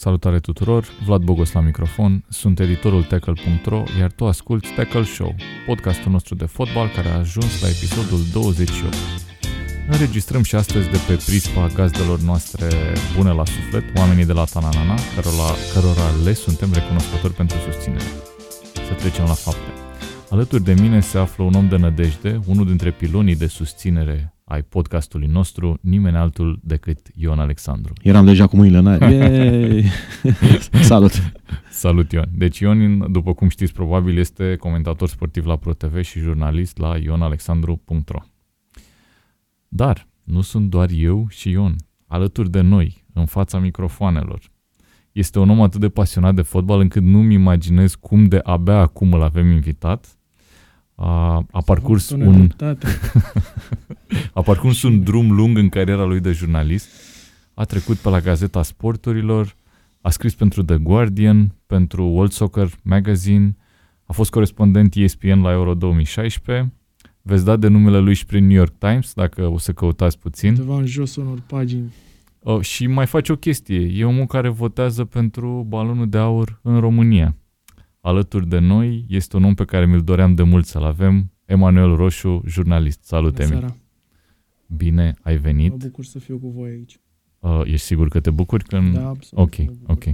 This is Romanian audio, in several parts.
Salutare tuturor, Vlad Bogos la microfon, sunt editorul Tackle.ro, iar tu asculti Tackle Show, podcastul nostru de fotbal care a ajuns la episodul 28. Înregistrăm și astăzi de pe prispa gazdelor noastre bune la suflet, oamenii de la Tananana, cărora, cărora le suntem recunoscători pentru susținere. Să trecem la fapte. Alături de mine se află un om de nădejde, unul dintre pilonii de susținere ai podcastului nostru, nimeni altul decât Ion Alexandru. Eram deja cu mâinile în aer. Salut! Salut Ion! Deci Ion, după cum știți probabil, este comentator sportiv la ProTV și jurnalist la ionalexandru.ro Dar nu sunt doar eu și Ion. Alături de noi, în fața microfoanelor, este un om atât de pasionat de fotbal încât nu-mi imaginez cum de abia acum îl avem invitat. A, a parcurs un... a parcurs un drum lung în cariera lui de jurnalist. A trecut pe la Gazeta Sporturilor, a scris pentru The Guardian, pentru World Soccer Magazine, a fost corespondent ESPN la Euro 2016. Veți da de numele lui și prin New York Times, dacă o să căutați puțin. Undeva în jos unor pagini. Oh, și mai face o chestie. E omul care votează pentru balonul de aur în România. Alături de noi este un om pe care mi-l doream de mult să-l avem, Emanuel Roșu, jurnalist. Salut, Bună Emi. Seara. Bine ai venit. Mă bucur să fiu cu voi aici. Uh, ești sigur că te bucuri când... Da, absolut. Ok, ok.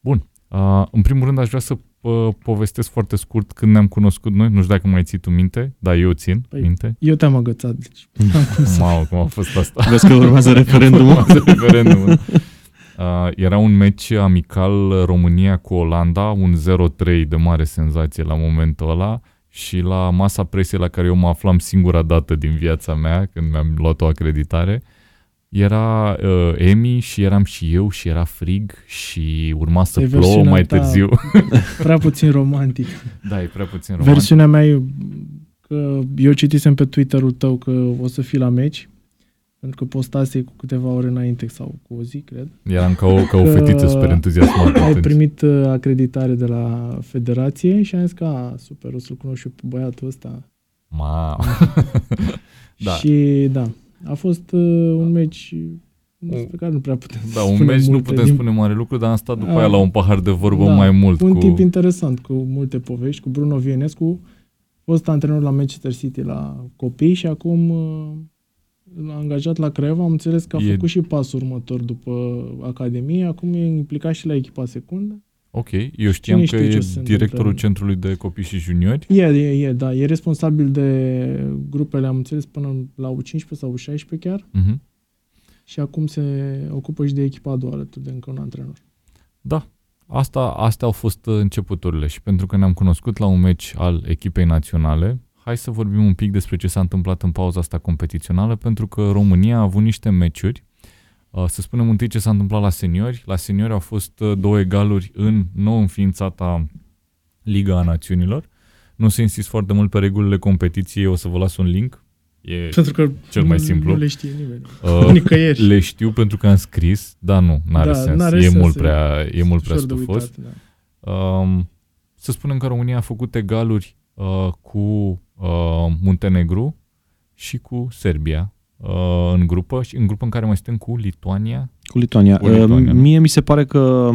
Bun. Uh, în primul rând aș vrea să uh, povestesc foarte scurt când ne-am cunoscut noi. Nu știu dacă mai ții tu minte, dar eu țin păi, minte. Eu te-am agățat, deci Mamă, cum a fost asta. Vezi că urmează referendumul. urmează referendumul. Uh, era un meci amical România cu Olanda, un 0-3 de mare senzație la momentul ăla și la masa presiei la care eu mă aflam singura dată din viața mea când mi-am luat o acreditare, era uh, Emi și eram și eu și era frig și urma să e plouă mai târziu. Prea puțin romantic. Da, e prea puțin romantic. Versiunea mea e că eu citisem pe Twitter-ul tău că o să fii la meci pentru că postase cu câteva ore înainte sau cu o zi, cred. Eram ca o, ca o fetiță super entuziasmată. Ai atunci. primit uh, acreditare de la federație și am zis că, a, super, o să-l cunosc și pe băiatul ăsta. Ma. da. Și da, a fost uh, un meci despre care nu prea putem Da, un meci nu putem din... spune mare lucru, dar am stat după a, aia la un pahar de vorbă da, mai mult. Un cu... tip interesant, cu multe povești, cu Bruno Vienescu, fost antrenor la Manchester City la copii și acum uh, l-a angajat la Craiova, am înțeles că a e... făcut și pasul următor după Academie, acum e implicat și la echipa secundă. Ok, eu știam că e directorul centrului de copii și juniori. E, e, e, da, e responsabil de grupele, am înțeles, până la U15 sau U16 chiar. Uh-huh. Și acum se ocupă și de echipa a doua alături de încă un antrenor. Da, asta, astea au fost începuturile și pentru că ne-am cunoscut la un meci al echipei naționale, hai să vorbim un pic despre ce s-a întâmplat în pauza asta competițională, pentru că România a avut niște meciuri. Uh, să spunem întâi ce s-a întâmplat la seniori. La seniori au fost uh, două egaluri în nou înființata Liga a Națiunilor. Nu se insist foarte mult pe regulile competiției, o să vă las un link. E pentru că cel mai simplu. Nu le știe nimeni. Uh, Nicăieri. Le știu pentru că am scris, dar nu, n-are da, sens. N-are e, sens. Mult prea, e mult prea stufos. Uitat, da. um, să spunem că România a făcut egaluri uh, cu uh, Muntenegru și cu Serbia uh, în grupă, și în grupă în care mai suntem cu Lituania. Cu Lituania. Cu Lituania. Uh, mie mi se pare că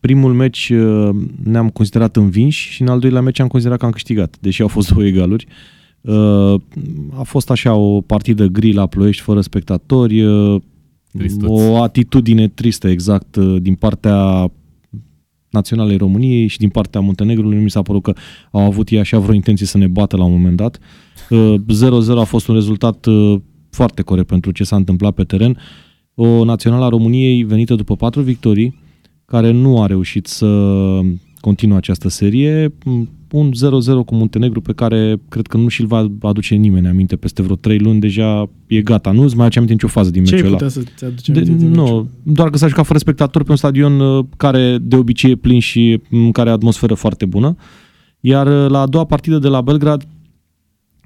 primul meci uh, ne-am considerat învinși și în al doilea meci am considerat că am câștigat, deși au fost două egaluri. Uh, a fost așa o partidă gri la Ploiești, fără spectatori, uh, o atitudine tristă exact uh, din partea naționalei României și din partea Muntenegrului mi s-a părut că au avut ei așa vreo intenție să ne bată la un moment dat. 0-0 uh, a fost un rezultat uh, foarte corect pentru ce s-a întâmplat pe teren. O națională a României venită după patru victorii, care nu a reușit să continuă această serie un 0-0 cu Muntenegru pe care cred că nu și-l va aduce nimeni aminte peste vreo 3 luni, deja e gata. Nu îți mai aduce aminte nicio fază din meciul ăla. Ce să-ți aduce aminte de, din Nu, meciul? doar că s-a jucat fără spectatori pe un stadion uh, care de obicei e plin și în care are atmosferă foarte bună. Iar uh, la a doua partidă de la Belgrad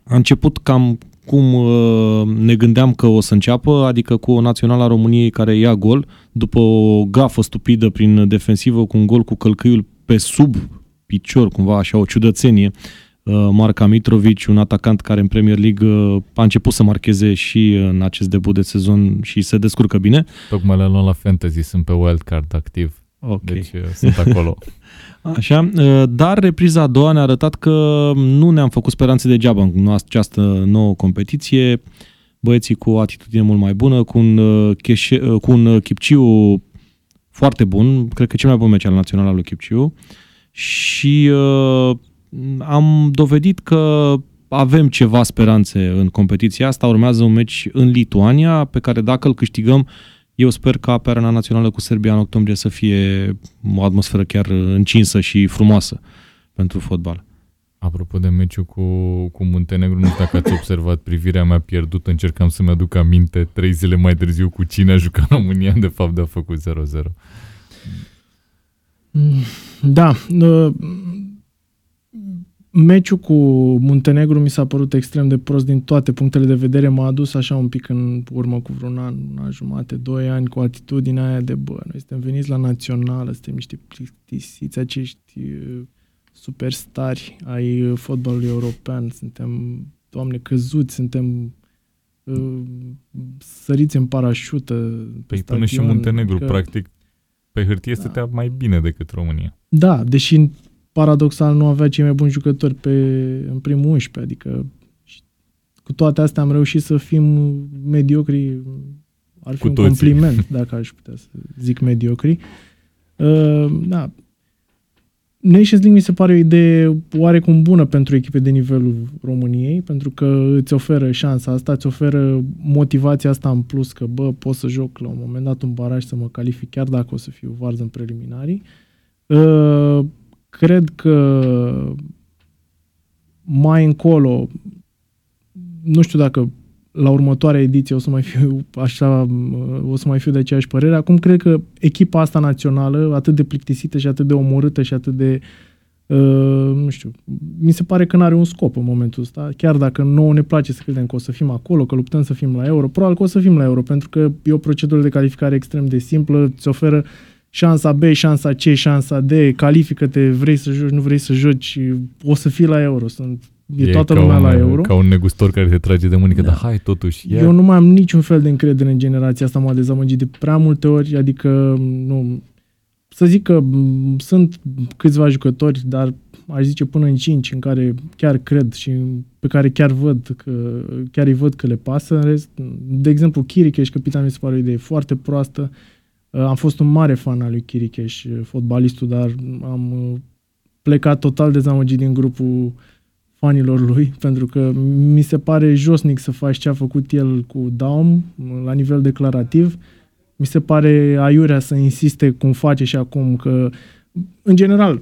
a început cam cum uh, ne gândeam că o să înceapă, adică cu o națională a României care ia gol, după o gafă stupidă prin defensivă cu un gol cu călcâiul pe sub picior, cumva așa o ciudățenie, uh, Marca Mitrovic, un atacant care în Premier League uh, a început să marcheze și în acest debut de sezon și se descurcă bine. Tocmai le luăm la Fantasy, sunt pe wildcard activ. Okay. Deci uh, sunt acolo. Așa, dar repriza a doua ne-a arătat că nu ne-am făcut speranțe degeaba în această nouă competiție. Băieții cu o atitudine mult mai bună, cu un, cheșe, cu un Chipciu foarte bun, cred că cel mai bun meci al național al lui Chipciu și uh, am dovedit că avem ceva speranțe în competiția asta. Urmează un meci în Lituania, pe care dacă îl câștigăm, eu sper ca pe arena națională cu Serbia în octombrie să fie o atmosferă chiar încinsă și frumoasă pentru fotbal. Apropo de meciul cu, cu Muntenegru, nu știu dacă ați observat privirea mea pierdută, încercam să-mi aduc aminte trei zile mai târziu cu cine a jucat România, de fapt de a făcut 0-0. Da, uh, meciul cu Muntenegru mi s-a părut extrem de prost din toate punctele de vedere. M-a adus așa un pic în urmă cu vreun an, una jumate, doi ani, cu atitudinea aia de bă, noi suntem veniți la națională, suntem niște plictisiți, acești uh, superstari ai uh, fotbalului european, suntem, doamne, căzuți, suntem uh, săriți în parașută. Păi până și Muntenegru, că... practic, pe hârtie da. stătea mai bine decât România. Da, deși paradoxal nu avea cei mai buni jucători pe, în primul 11, adică cu toate astea am reușit să fim mediocri, ar fi cu un toții. compliment dacă aș putea să zic mediocri. Uh, da, Nations League mi se pare o idee oarecum bună pentru echipe de nivelul României, pentru că îți oferă șansa asta, îți oferă motivația asta în plus, că bă, pot să joc la un moment dat un baraj să mă calific, chiar dacă o să fiu varză în preliminarii. Uh, cred că mai încolo, nu știu dacă la următoarea ediție o să mai fiu așa, o să mai fiu de aceeași părere. Acum cred că echipa asta națională, atât de plictisită și atât de omorâtă și atât de Uh, nu știu, mi se pare că nu are un scop în momentul ăsta, chiar dacă nouă ne place să credem că o să fim acolo, că luptăm să fim la euro, probabil că o să fim la euro, pentru că e o procedură de calificare extrem de simplă, îți oferă șansa B, șansa C, șansa D, califică-te, vrei să joci, nu vrei să joci, o să fii la euro. Sunt e, e toată lumea un, la euro. Ca un negustor care te trage de mânică, da. dar hai totuși. Yeah. Eu nu mai am niciun fel de încredere în generația asta, m-a dezamăgit de prea multe ori, adică nu, să zic că sunt câțiva jucători, dar aș zice până în 5 în care chiar cred și pe care chiar văd că chiar îi văd că le pasă. În rest, de exemplu, Chiricheș, capitan, mi se pare o idee foarte proastă. Am fost un mare fan al lui Chiricheș, fotbalistul, dar am plecat total dezamăgit din grupul fanilor lui, pentru că mi se pare josnic să faci ce a făcut el cu Daum la nivel declarativ. Mi se pare aiurea să insiste cum face și acum, că în general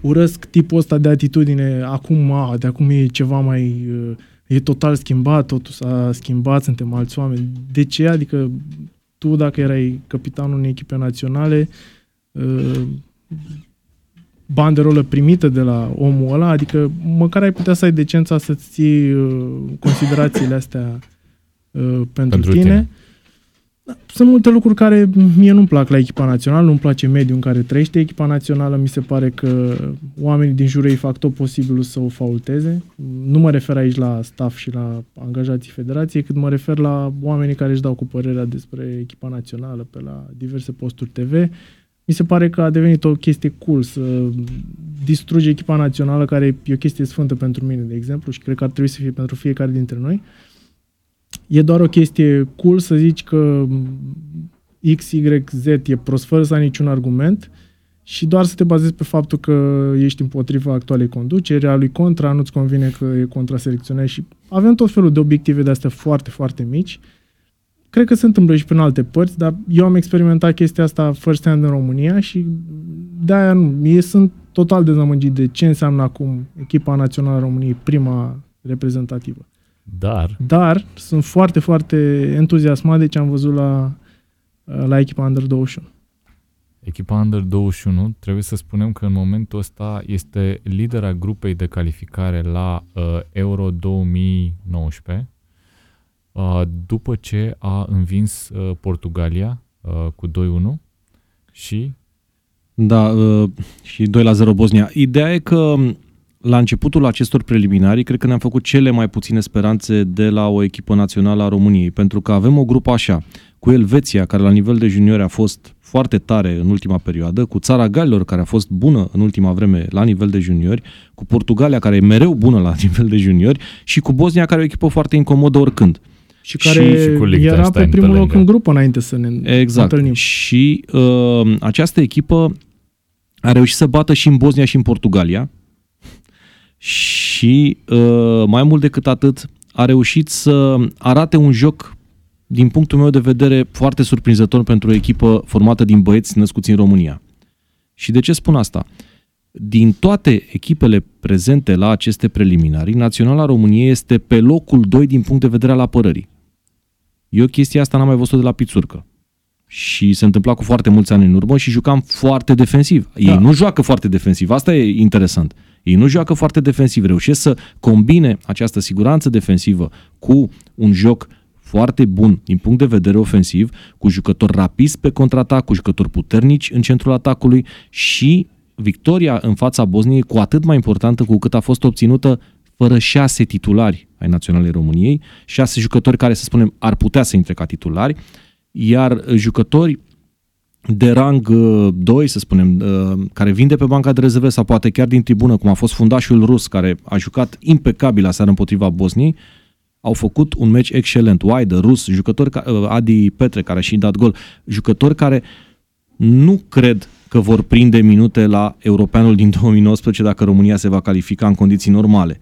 urăsc tipul ăsta de atitudine, acum, a, de acum e ceva mai, e total schimbat, totul s-a schimbat, suntem alți oameni. De ce? Adică tu, dacă erai capitanul unei echipe naționale, banderolă primită de la omul ăla, adică măcar ai putea să ai decența să-ți ții uh, considerațiile astea uh, pentru, pentru tine. tine. Da, sunt multe lucruri care mie nu-mi plac la echipa națională, nu-mi place mediul în care trăiește echipa națională, mi se pare că oamenii din jur ei fac tot posibilul să o faulteze. Nu mă refer aici la staff și la angajații federației, cât mă refer la oamenii care își dau cu părerea despre echipa națională pe la diverse posturi TV mi se pare că a devenit o chestie cool să distruge echipa națională, care e o chestie sfântă pentru mine, de exemplu, și cred că ar trebui să fie pentru fiecare dintre noi. E doar o chestie cool să zici că X, Y, Z e prost, fără să ai niciun argument și doar să te bazezi pe faptul că ești împotriva actualei conduceri, a lui contra, nu-ți convine că e contra selecționat și avem tot felul de obiective de astea foarte, foarte mici Cred că se întâmplă și prin alte părți, dar eu am experimentat chestia asta first hand în România și de-aia nu. Ei sunt total dezamăgit de ce înseamnă acum echipa națională a României, prima reprezentativă. Dar? Dar sunt foarte, foarte entuziasmat de ce am văzut la, la echipa Under 21. Echipa Under 21, trebuie să spunem că în momentul ăsta este lidera grupei de calificare la uh, Euro 2019 Uh, după ce a învins uh, Portugalia uh, cu 2-1 și da, și 2 la 0 Bosnia. Ideea e că la începutul acestor preliminari, cred că ne-am făcut cele mai puține speranțe de la o echipă națională a României, pentru că avem o grupă așa, cu Elveția, care la nivel de juniori a fost foarte tare în ultima perioadă, cu țara Galilor, care a fost bună în ultima vreme la nivel de juniori, cu Portugalia, care e mereu bună la nivel de juniori, și cu Bosnia, care e o echipă foarte incomodă oricând. Și care și, și cu era pe primul loc în grupă înainte să ne exact. întâlnim. Și uh, această echipă a reușit să bată și în Bosnia și în Portugalia și uh, mai mult decât atât a reușit să arate un joc din punctul meu de vedere foarte surprinzător pentru o echipă formată din băieți născuți în România. Și de ce spun asta? Din toate echipele prezente la aceste preliminari, Naționala României este pe locul 2 din punct de vedere al apărării. Eu chestia asta n-am mai văzut de la Pițurcă și se întâmpla cu foarte mulți ani în urmă și jucam foarte defensiv. Ei da. nu joacă foarte defensiv, asta e interesant. Ei nu joacă foarte defensiv, reușesc să combine această siguranță defensivă cu un joc foarte bun din punct de vedere ofensiv, cu jucători rapizi pe contraatac, cu jucători puternici în centrul atacului și victoria în fața Bosniei cu atât mai importantă cu cât a fost obținută fără șase titulari ai Naționalei României, șase jucători care, să spunem, ar putea să intre ca titulari, iar jucători de rang 2, uh, să spunem, uh, care vin de pe banca de rezerve sau poate chiar din tribună, cum a fost fundașul rus, care a jucat impecabil aseară împotriva Bosniei, au făcut un meci excelent. Wide, rus, jucători, uh, Adi Petre, care a și dat gol, jucători care nu cred că vor prinde minute la Europeanul din 2019 dacă România se va califica în condiții normale.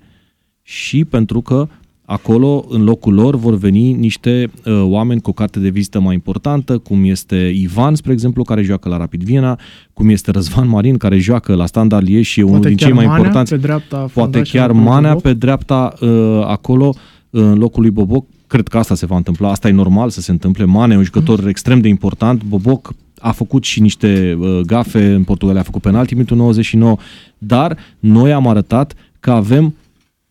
Și pentru că Acolo, în locul lor, vor veni niște uh, oameni cu o carte de vizită mai importantă, cum este Ivan, spre exemplu, care joacă la Rapid Viena, cum este Răzvan Marin, care joacă la Standard Liege și e unul din cei mai Manea importanți. Pe dreapta, poate chiar Manea pe dreapta, uh, acolo, uh, în locul lui Boboc. Cred că asta se va întâmpla, asta e normal să se întâmple. Mane un jucător mm. extrem de important. Boboc a făcut și niște uh, gafe în Portugalia, a făcut penalti minutul 99, dar noi am arătat că avem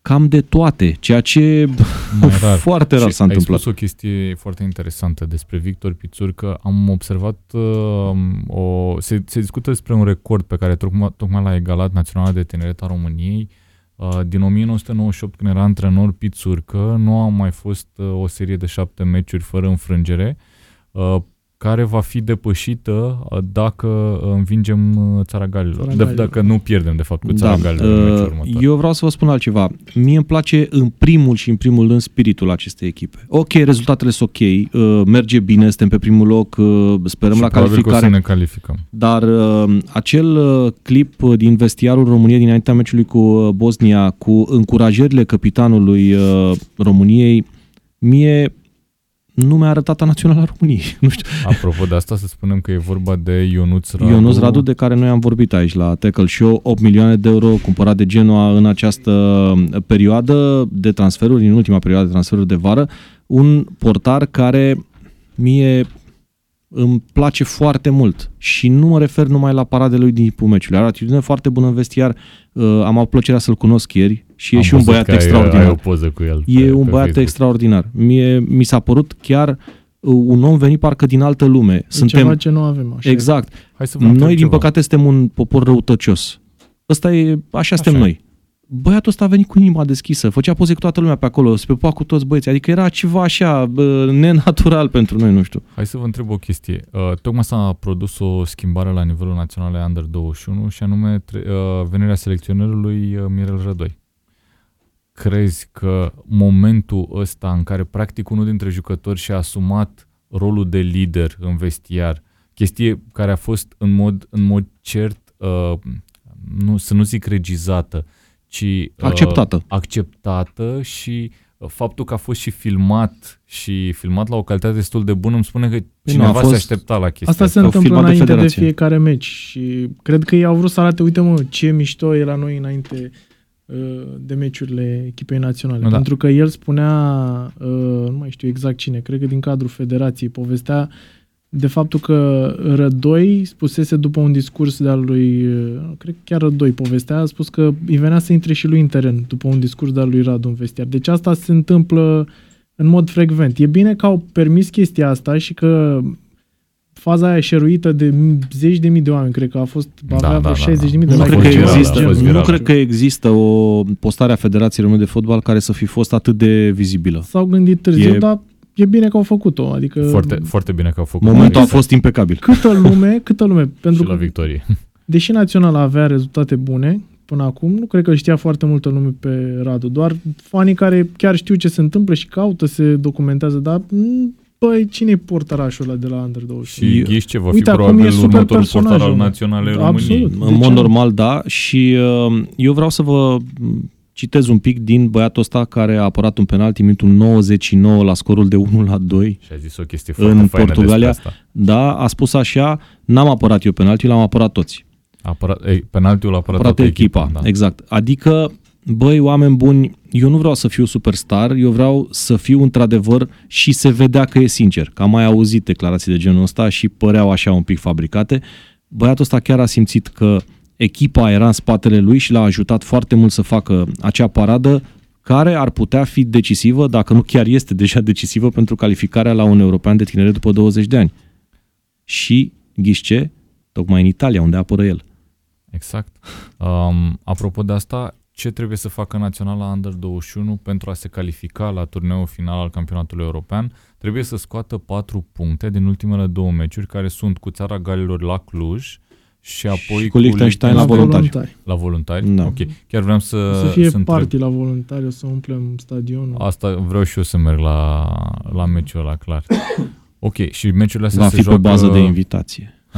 cam de toate, ceea ce rar. foarte rar s-a întâmplat. Ai spus o chestie foarte interesantă despre Victor Pițur, că am observat, uh, o, se, se discută despre un record pe care tocmai, tocmai l-a egalat Naționala de Tineret a României, uh, din 1998, când era antrenor Pițurcă, nu a mai fost uh, o serie de șapte meciuri fără înfrângere. Uh, care va fi depășită uh, dacă uh, învingem uh, Țara Galilor. Țara Galilor. dacă nu pierdem, de fapt, cu Țara da. Galilor uh, Eu vreau să vă spun altceva. Mie îmi place în primul și în primul rând spiritul acestei echipe. Ok, rezultatele sunt ok, uh, merge bine, suntem pe primul loc, uh, sperăm și la calificare. să ne calificăm. Dar uh, acel uh, clip din vestiarul României dinaintea meciului cu Bosnia, cu încurajările capitanului uh, României, mie nu mi-a arătat a Națională a României. Nu știu. Apropo de asta, să spunem că e vorba de Ionuț Radu. Ionuț Radu, de care noi am vorbit aici la Tackle Show, 8 milioane de euro cumpărat de Genoa în această perioadă de transferuri, în ultima perioadă de transferuri de vară, un portar care mie îmi place foarte mult și nu mă refer numai la paradele lui din timpul meciului. Are atitudine foarte bună în vestiar, uh, am avut plăcerea să-l cunosc ieri și e Am și un băiat extraordinar. Ai, ai o poză cu el e un pe băiat Facebook. extraordinar. Mie, mi s-a părut chiar uh, un om venit parcă din altă lume. E Suntem... ceva ce nu avem. Așa exact. Hai să Noi, din ceva. păcate, suntem un popor răutăcios. Ăsta e, așa, așa suntem noi băiatul ăsta a venit cu inima deschisă, făcea poze cu toată lumea pe acolo, se pupea cu toți băieții, adică era ceva așa bă, nenatural pentru noi, nu știu. Hai să vă întreb o chestie. Uh, tocmai s-a produs o schimbare la nivelul național Under 21 și anume tre- uh, venirea selecționerului uh, Mirel Rădoi. Crezi că momentul ăsta în care practic unul dintre jucători și-a asumat rolul de lider în vestiar, chestie care a fost în mod, în mod cert, uh, nu, să nu zic regizată, ci acceptată. Uh, acceptată și uh, faptul că a fost și filmat și filmat la o calitate destul de bună îmi spune că cineva fost... se aștepta la chestia asta. se întâmplă înainte de, de fiecare meci și cred că ei au vrut să arate, uite mă, ce mișto e la noi înainte uh, de meciurile echipei naționale. Da. Pentru că el spunea, uh, nu mai știu exact cine, cred că din cadrul federației, povestea de faptul că Rădoi spusese după un discurs de al lui, cred că chiar Rădoi povestea, a spus că îi venea să intre și lui în teren după un discurs de al lui Radu în vestiar. Deci asta se întâmplă în mod frecvent. E bine că au permis chestia asta și că faza aia șeruită de zeci de mii de oameni, cred că a fost, avea Da, da, da, 60 de mii da. de Nu A cred, fost că virală, există, a fost nu virală. cred că există o postare a Federației Române de Fotbal care să fi fost atât de vizibilă. S-au gândit târziu, E- dar e bine că au făcut-o, adică Foarte, foarte bine că au făcut. Momentul a Exact. fost impecabil. câtă lume, câtă lume, pentru și la că victorie. deși Naționala avea rezultate bune până acum, nu cred că știa foarte multă lume pe Radu, doar fanii care chiar știu ce se întâmplă și caută, se documentează, dar m, băi, cine e portarașul ăla de la Under 20? Și ghiși ce va fi Uite, acum probabil e super următorul personaj, portar al omul. Naționalei Da, României. absolut. În De mod ce nu? normal, da. Și uh, eu vreau să vă citez un pic din băiatul ăsta care a apărat un penalti în minutul 99 la scorul de 1 la 2. Și a zis o chestie foarte În faină Portugalia, despre asta. Da, a spus așa, n-am apărat eu penalti, l-am apărat toți. A apărat, ei, penaltiul a apărat apărat toată echipa, echipa. da. exact. Adică, băi, oameni buni, eu nu vreau să fiu superstar, eu vreau să fiu într-adevăr și se vedea că e sincer. Că am mai auzit declarații de genul ăsta și păreau așa un pic fabricate. Băiatul ăsta chiar a simțit că echipa era în spatele lui și l-a ajutat foarte mult să facă acea paradă care ar putea fi decisivă, dacă nu chiar este deja decisivă, pentru calificarea la un european de tineret după 20 de ani. Și, ghișce, tocmai în Italia, unde apără el. Exact. Um, apropo de asta, ce trebuie să facă Naționala Under 21 pentru a se califica la turneul final al campionatului european? Trebuie să scoată patru puncte din ultimele două meciuri care sunt cu țara Galilor la Cluj și apoi Și cu Liechtenstein la voluntari. La voluntari? Da. Ok. Chiar vreau să, să fie să întreb. party la voluntari, o să umplem stadionul. Asta vreau și eu să merg la, la meciul ăla, clar. Ok, și meciurile astea Va se fi joacă pe bază de invitație.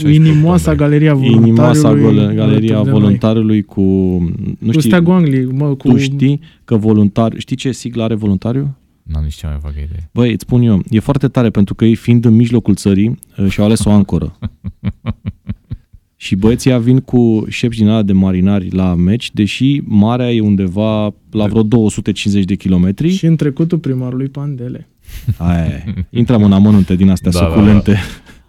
12-16 Inimoasa octombrie. galeria voluntarului. Inimoasa gole- galeria alături de noi. voluntarului cu... Nu Cu știi, Steagul Angliei, mă, cu... tu știi că voluntar... Știi ce sigla are voluntariu? N-am nici cea mai vagă idee. Băi, îți spun eu, e foarte tare pentru că ei fiind în mijlocul țării uh, și-au ales o ancoră. și băieții ăia vin cu șepci din ala de marinari la meci, deși marea e undeva la vreo 250 de kilometri. Și în trecutul primarului Pandele. Aia e. Intrăm în amănunte din astea Da, da, suculente.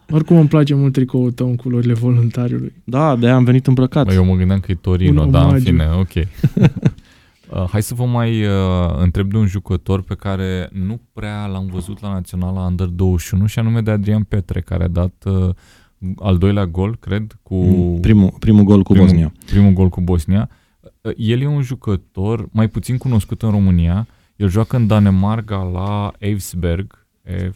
Oricum îmi place mult tricoul tău în culorile voluntariului. Da, de-aia am venit îmbrăcat. Bă, eu mă gândeam că e Torino, Un dar în omagiu. fine, ok. Uh, hai să vă mai uh, întreb de un jucător pe care nu prea l-am văzut la Naționala Under 21 și anume de Adrian Petre, care a dat uh, al doilea gol, cred, cu Mm, primul, primul gol cu primul, Bosnia. primul gol cu Bosnia. Uh, El e un jucător mai puțin cunoscut în România. El joacă în Danemarca la Eivsberg. E,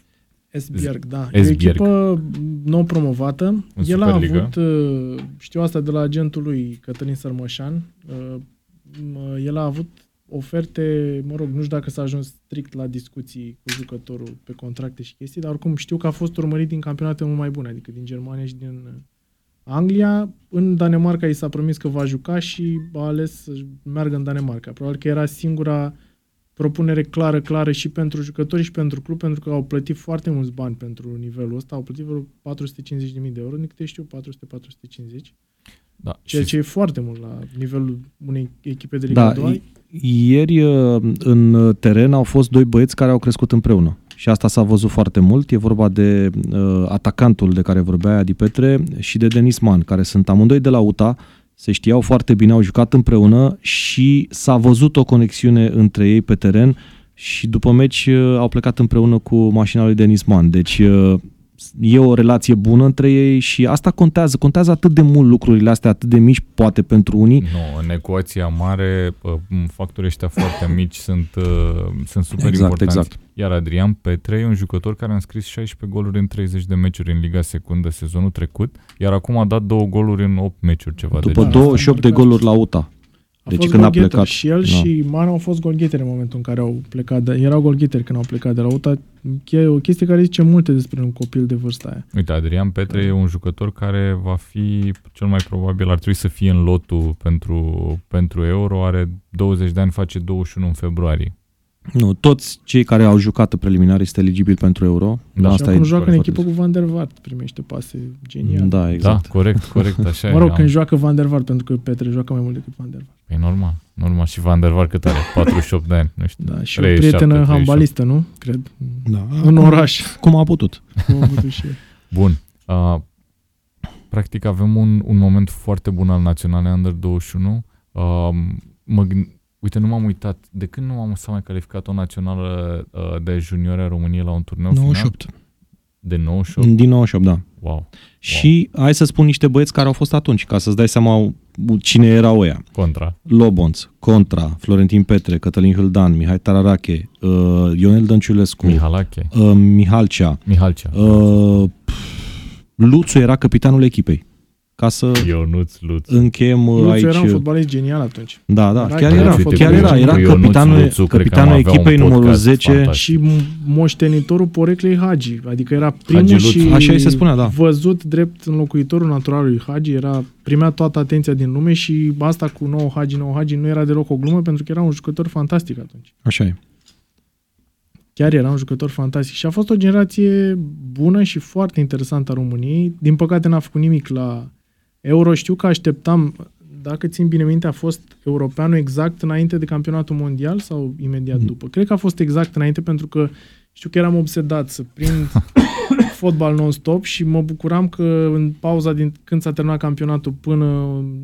Esbjerg, da. E o Esbjerg. echipă nou promovată. În El a Superliga. avut, uh, știu asta de la agentul lui, Cătălin Sărmășan, uh, m- el a avut oferte, mă rog, nu știu dacă s-a ajuns strict la discuții cu jucătorul pe contracte și chestii, dar oricum știu că a fost urmărit din campionate mult mai bune, adică din Germania și din uh, Anglia. În Danemarca i s-a promis că va juca și a ales să meargă în Danemarca. Probabil că era singura propunere clară, clară și pentru jucători și pentru club, pentru că au plătit foarte mulți bani pentru nivelul ăsta, au plătit vreo 450.000 de euro, din câte știu, 400-450, da, ceea și ce e foarte mult la nivelul unei echipe de Liga Da, 2. Ieri uh, în teren au fost doi băieți care au crescut împreună. Și asta s-a văzut foarte mult. E vorba de uh, atacantul de care vorbea Adi Petre și de Denis Man, care sunt amândoi de la UTA, se știau foarte bine, au jucat împreună și s-a văzut o conexiune între ei pe teren și după meci uh, au plecat împreună cu mașina lui Denis Man. Deci uh, e o relație bună între ei și asta contează. Contează atât de mult lucrurile astea, atât de mici poate pentru unii, Nu, în ecuația mare, pă, factorii ăștia foarte mici sunt, uh, sunt super Exact, importanți. exact. Iar Adrian Petre e un jucător care a înscris 16 goluri în 30 de meciuri în Liga Secundă sezonul trecut, iar acum a dat două goluri în 8 meciuri ceva după de Da, genul. 28 de goluri la UTA. A Deci fost când a goalgetter plecat, și el da. și Man au fost golgheteri în momentul în care au plecat. De, erau golgheteri când au plecat de la UTA. E o chestie care zice multe despre un copil de vârsta aia. Uite, Adrian Petre e un jucător care va fi, cel mai probabil, ar trebui să fie în lotul pentru, pentru Euro, are 20 de ani, face 21 în februarie. Nu, toți cei care au jucat în preliminari este eligibil pentru Euro. Da. și Asta acum e joacă în foarte echipă cu Van der Vaart, primește pase genial. Da, exact. Da, corect, corect, așa Mă rog, e. când am- joacă Van der Vaart, pentru că Petre joacă mai mult decât Van der Vaart. E normal, normal. Și Van der Vaart cât are? 48 de ani, nu știu. Da, și o 37, prietenă 38. handbalistă, nu? Cred. Da. În oraș. Cum a putut. Cum a putut și el. Bun. Uh, practic avem un, un moment foarte bun al Naționalei Under 21. Uh, mă gând... Uite, nu m-am uitat. De când nu am s-a mai calificat o națională uh, de juniori a României la un turneu final? 98. De 98? Din 98, da. Wow. Și wow. hai să spun niște băieți care au fost atunci, ca să-ți dai seama cine erau ăia. Contra. Lobonț, Contra, Florentin Petre, Cătălin Hâldan, Mihai Tararache, uh, Ionel Dănciulescu, Mihalache. Uh, Mihalcea. Mihalcea. Uh, Luțu era capitanul echipei ca să Ionuț Luț. încheiem Luțu aici... era un fotbalist genial atunci. Da, da, Era chiar chiar era, fotbalist chiar era, era Ionuț capitanul, Luțu, cred că capitanul am avea echipei un numărul podcast 10 fantastic. Și moștenitorul poreclei Hagi. Adică era primul Hagi Luțu. și Așa îi se spunea, da. văzut drept înlocuitorul naturalului Hagi. Era, primea toată atenția din lume și asta cu nou Hagi, nou Hagi nu era deloc o glumă pentru că era un jucător fantastic atunci. Așa e. Chiar era un jucător fantastic și a fost o generație bună și foarte interesantă a României. Din păcate n-a făcut nimic la Euro. Știu că așteptam, dacă țin bine minte, a fost europeanul exact înainte de campionatul mondial sau imediat Mm. după. Cred că a fost exact înainte pentru că știu că eram obsedat să prind fotbal non-stop și mă bucuram că în pauza din când s-a terminat campionatul până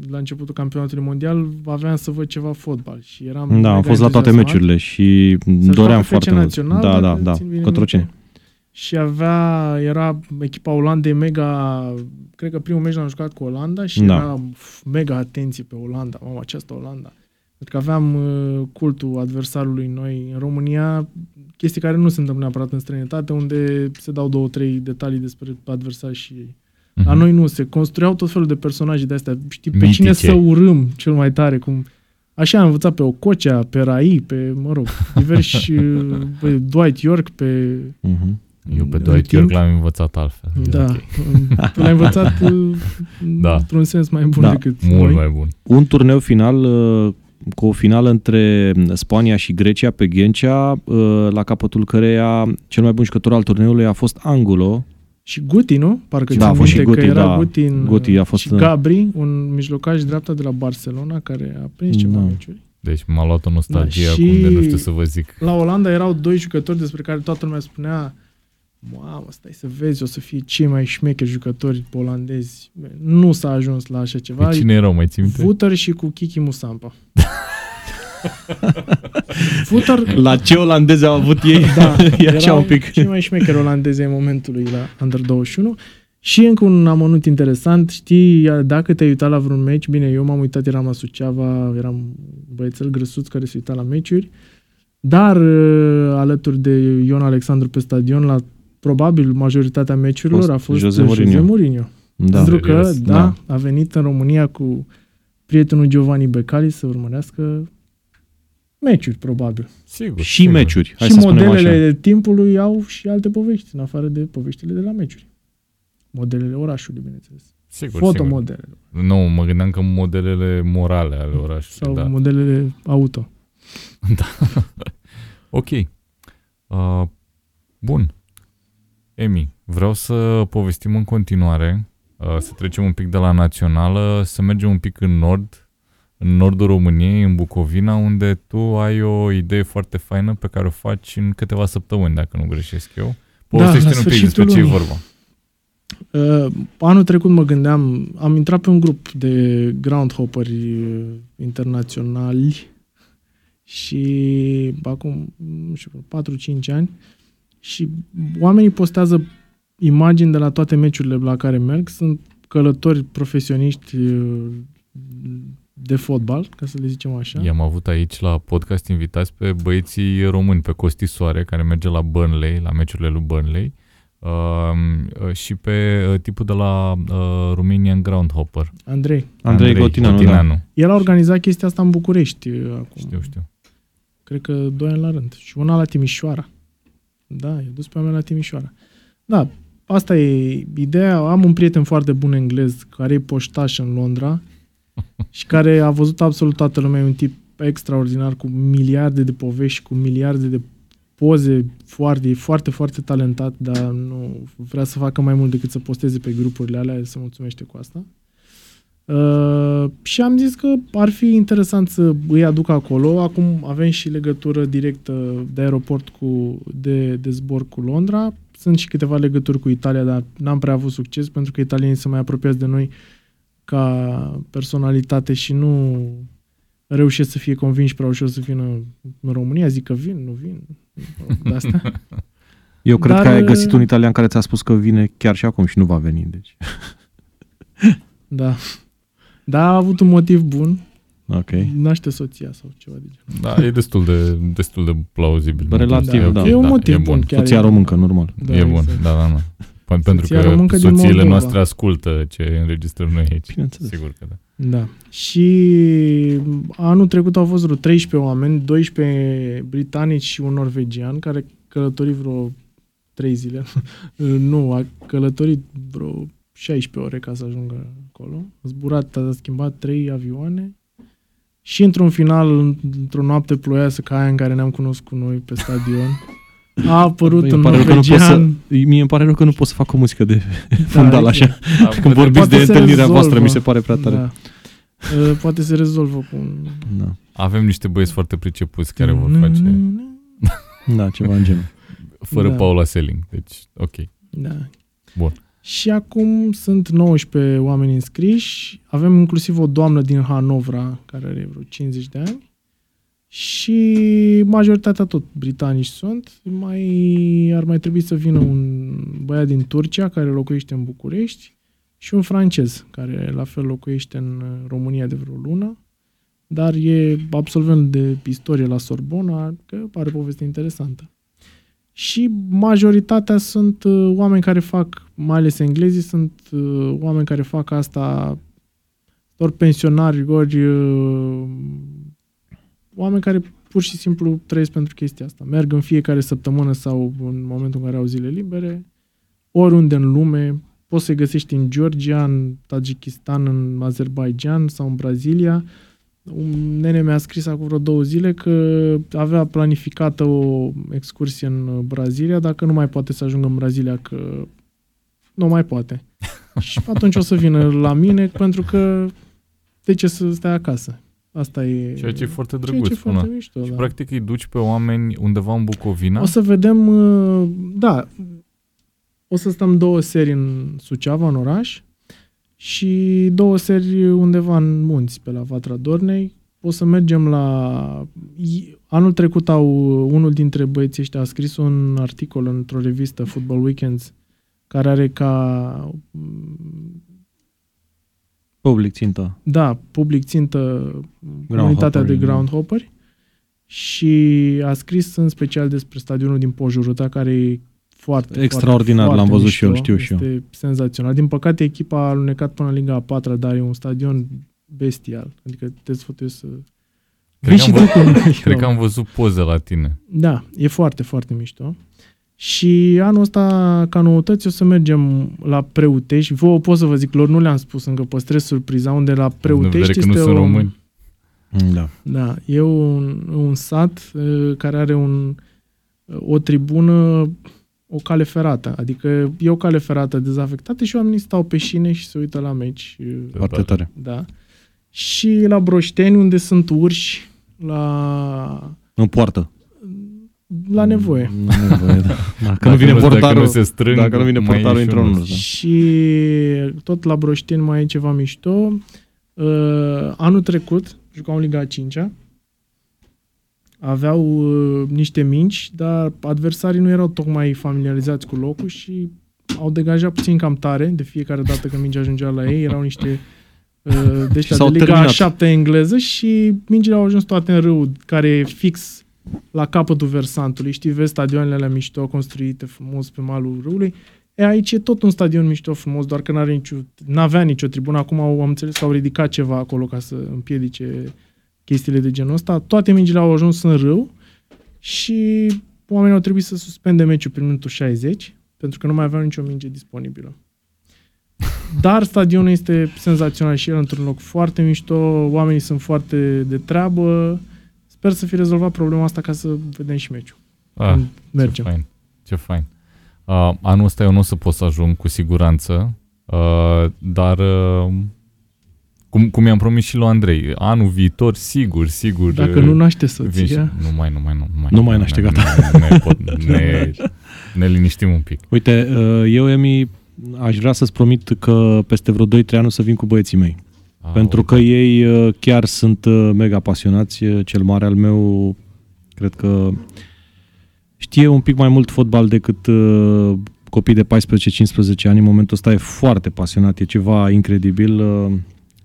la începutul campionatului mondial aveam să văd ceva fotbal și eram Da, am mega fost la toate entuziasmat. meciurile și Să-și doream facă foarte FC mult. național, Da, da, dacă da, țin bine Cotroceni. Minte. Și avea, era echipa Olandei mega, cred că primul meci l-am jucat cu Olanda și Da. era f- mega atenție pe Olanda, mamă, această Olanda. Pentru că aveam uh, cultul adversarului noi în România, chestii care nu se întâmplă neapărat în străinătate, unde se dau două, trei detalii despre adversar și Mhm. la noi nu, se construiau tot felul de personaje de astea. Știi, pe Mitice. cine să urâm cel mai tare, cum... Așa am învățat pe Ococea, pe Rai, pe, mă rog, diversi, uh, pe Dwight York, pe... Mhm. Eu pe în Dwight timp- York l-am învățat altfel. Da, Ok. tu l-ai învățat uh, Da. într-un sens mai bun Da, decât Mult noi. mai bun. Un turneu final uh, cu o finală între Spania și Grecia pe Ghencea, uh, la capătul căreia cel mai bun jucător al turneului a fost Angulo. Și Guti, nu? Parcă Da, țin a fost și minte Guti, că era da. Guti, în, Guti a fost și în- Gabri, un mijlocaș dreapta de la Barcelona, care a prins ceva Da. meciuri. Deci m-a luat o nostalgie Da, acum și- de nu știu să vă zic. La Olanda erau doi jucători despre care toată lumea spunea Mamă, stai să vezi, o să fie cei mai șmecheri jucători olandezi. Nu s-a ajuns la așa ceva. Pe cine erau, mai ții minte? Vuter și cu Kiki Musampa. Vuter, La ce olandezi au avut ei? da, e așa erau un pic. cei mai șmecheri olandezi ai momentului la Under 21. Și încă un amănunt interesant, știi, dacă te-ai uitat la vreun meci, bine, eu m-am uitat, eram la Suceava, eram băiețel grăsuț care se uita la meciuri, dar uh, alături de Ion Alexandru pe stadion, la probabil majoritatea meciurilor Fost a fost Jose Jose Mourinho. Mourinho. Da. Pentru că, Serios? da, Da. a venit în România cu prietenul Giovanni Becali să urmărească meciuri, probabil. Sigur. Și sigur. meciuri, hai și să spunem modelele așa. timpului au și alte povești, în afară de poveștile de la meciuri. Modelele orașului, bineînțeles. Sigur, Fotomodelele. sigur. Nu, mă gândeam că modelele morale ale orașului. Sau da. modelele auto. Ok. Uh, bun. Emi, vreau să povestim în continuare, uh, să trecem un pic de la națională, să mergem un pic în nord, în nordul României, în Bucovina, unde tu ai o idee foarte faină pe care o faci în câteva săptămâni, dacă nu greșesc eu. Povestește Da, la un pic sfârșitul despre ce e lunii. vorba. Uh, anul trecut mă gândeam, am intrat pe un grup de groundhopperi uh, internaționali și acum, nu știu, 4-5 ani și oamenii postează imagini de la toate meciurile la care merg. Sunt călători profesioniști uh, de fotbal, ca să le zicem așa. I-am avut aici la podcast invitați pe băieții români, pe Costi Soare, care merge la Burnley, la meciurile lui Burnley, uh, și pe uh, tipul de la uh, Romanian Groundhopper. Andrei. Andrei Gotineanu, da. El a organizat chestia asta în București uh, acum. Știu, știu. cred că doi ani la rând. Și una la Timișoara. Da, i-a dus pe oameni la Timișoara. Da, asta e ideea. Am un prieten foarte bun englez, care e poștaș în Londra și care a văzut absolut toată lumea. E un tip extraordinar, cu miliarde de povești, cu miliarde de poze, foarte, e foarte, foarte talentat, dar nu vrea să facă mai mult decât să posteze pe grupurile alea, se mulțumește cu asta. Uh, și am zis că ar fi interesant să îi aduc acolo. Acum avem și legătură directă de aeroport cu, de, de zbor cu Londra. Sunt și câteva legături cu Italia, dar n-am prea avut succes pentru că italienii sunt mai apropiați de noi ca personalitate și nu reușesc să fie convinși prea ușor să vină în România. Zic că vin, nu vin. De asta. Eu cred Dar, că ai găsit un italian care ți-a spus că vine chiar și acum și nu va veni. Deci. Da. Da, a avut un motiv bun. Ok. Naște soția sau ceva de genul. Da, e destul de, destul de plauzibil. Relativ, da. da. E un motiv da, bun. bun. Soția româncă, normal. Da, e bun, exact. da, da, da. Pentru că soțiile noastre ascultă ce înregistrăm noi aici. Sigur că da. Da. Și anul trecut au fost vreo 13 oameni, 12 britanici și un norvegian, care călători vreo 3 zile. nu, a călătorit vreo 16 ore ca să ajungă acolo. A zburat, a schimbat 3 avioane. Și într-un final, într-o noapte ploioasă ca aia în care ne-am cunoscut noi pe stadion, a apărut un norvegian. Mie îmi pare rău că nu pot să fac o muzică de da, fundal așa. Da, Când vorbiți de întâlnirea rezolvă. voastră, mi se pare prea tare. Da. Uh, poate se rezolvă cu un... Da. Avem niște băieți foarte pricepuți care vor face... Da, ceva în genul. Fără da. Paula Selling, deci ok. Da. Bun. Și acum sunt 19 oameni înscriși. Avem inclusiv o doamnă din Hanovra, care are vreo 50 de ani. Și majoritatea tot britanici sunt. Mai, ar mai trebui să vină un băiat din Turcia care locuiește în București și un francez care la fel locuiește în România de vreo lună, dar e absolvent de istorie la Sorbona, că pare poveste interesantă. Și majoritatea sunt uh, oameni care fac, mai ales englezii, sunt uh, oameni care fac asta ori pensionari, ori uh, oameni care pur și simplu trăiesc pentru chestia asta. Merg în fiecare săptămână sau în momentul în care au zile libere, oriunde în lume, poți să-i găsești în Georgia, în Tajikistan, în Azerbaijan sau în Brazilia. Un nene mi-a scris acum vreo două zile că avea planificată o excursie în Brazilia, dacă nu mai poate să ajungă în Brazilia, că nu mai poate. și atunci o să vină la mine, pentru că de ce să stai acasă? Asta e... Ceea ce e foarte drăguț. Ce e foarte mișto, și da. practic îi duci pe oameni undeva în Bucovina? O să vedem, uh, da, o să stăm două seri în Suceava, în oraș, și două seri undeva în munți, pe la Vatra Dornei. O să mergem la... Anul trecut au, unul dintre băieții ăștia a scris un articol într-o revistă, Football Weekends, care are ca... Public țintă. Da, public țintă comunitatea de groundhopperi și a scris în special despre stadionul din Pojuruta, care e foarte, Extraordinar, foarte, l-am văzut mișto. și eu, știu și eu. Este senzațional. Din păcate, echipa a alunecat până în Liga a patra, dar e un stadion bestial. Adică te sfătui să... Cred că, am văzut, cred că am văzut poze la tine. Da, e foarte, foarte mișto. Și anul ăsta, ca noutăți, o să mergem la Preutești. Vă pot să vă zic, lor nu le-am spus încă, păstrez surpriza, unde la Preutești este nu sunt o... români. Da. Da, e un, un sat uh, care are un, o tribună o cale ferată. Adică e o cale ferată dezafectată și oamenii stau pe șine și se uită la meci. Foarte tare. Da. Și la Broșteni, unde sunt urși, la... În poartă. La nevoie. La nevoie, da. Dacă nu vine portarul, dacă nu se strâng, dacă nu vine portarul, intră în Da. Și tot la Broșteni mai e ceva mișto. Uh, anul trecut, jucam Liga a 5-a, aveau uh, niște minci, dar adversarii nu erau tocmai familiarizați cu locul și au degajat puțin cam tare de fiecare dată când mingea ajungea la ei. Erau niște uh, de, de Liga a 7 engleză și mingile au ajuns toate în râu, care e fix la capătul versantului. Știi, vezi stadioanele alea mișto construite frumos pe malul râului. E, aici e tot un stadion mișto frumos, doar că n-are nicio, n-avea nicio tribună. Acum au, am înțeles că au ridicat ceva acolo ca să împiedice chestiile de genul ăsta. Toate mingile au ajuns în râu și oamenii au trebuit să suspende meciul prin minutul 60 pentru că nu mai aveau nicio minge disponibilă. Dar stadionul este senzațional și el într-un loc foarte mișto, oamenii sunt foarte de treabă. Sper să fi rezolvat problema asta ca să vedem și meciul. Ah, mergem. Ce fain. Ce fain. Uh, anul ăsta eu nu o să pot să ajung cu siguranță, uh, dar uh, cum, cum i-am promis și lui Andrei, anul viitor, sigur, sigur. Dacă nu naște soția. Nu mai, nu mai, nu mai. Nu mai naște, gata. Ne, pot, ne, ne liniștim un pic. Uite, uh, eu, Emi, aș vrea să-ți promit că peste vreo 2-3 ani o să vin cu băieții mei. A, pentru uite. că ei uh, chiar sunt uh, mega pasionați. Cel mare al meu, cred că știe un pic mai mult fotbal decât uh, copii de 14-15 ani. În momentul ăsta e foarte pasionat, e ceva incredibil.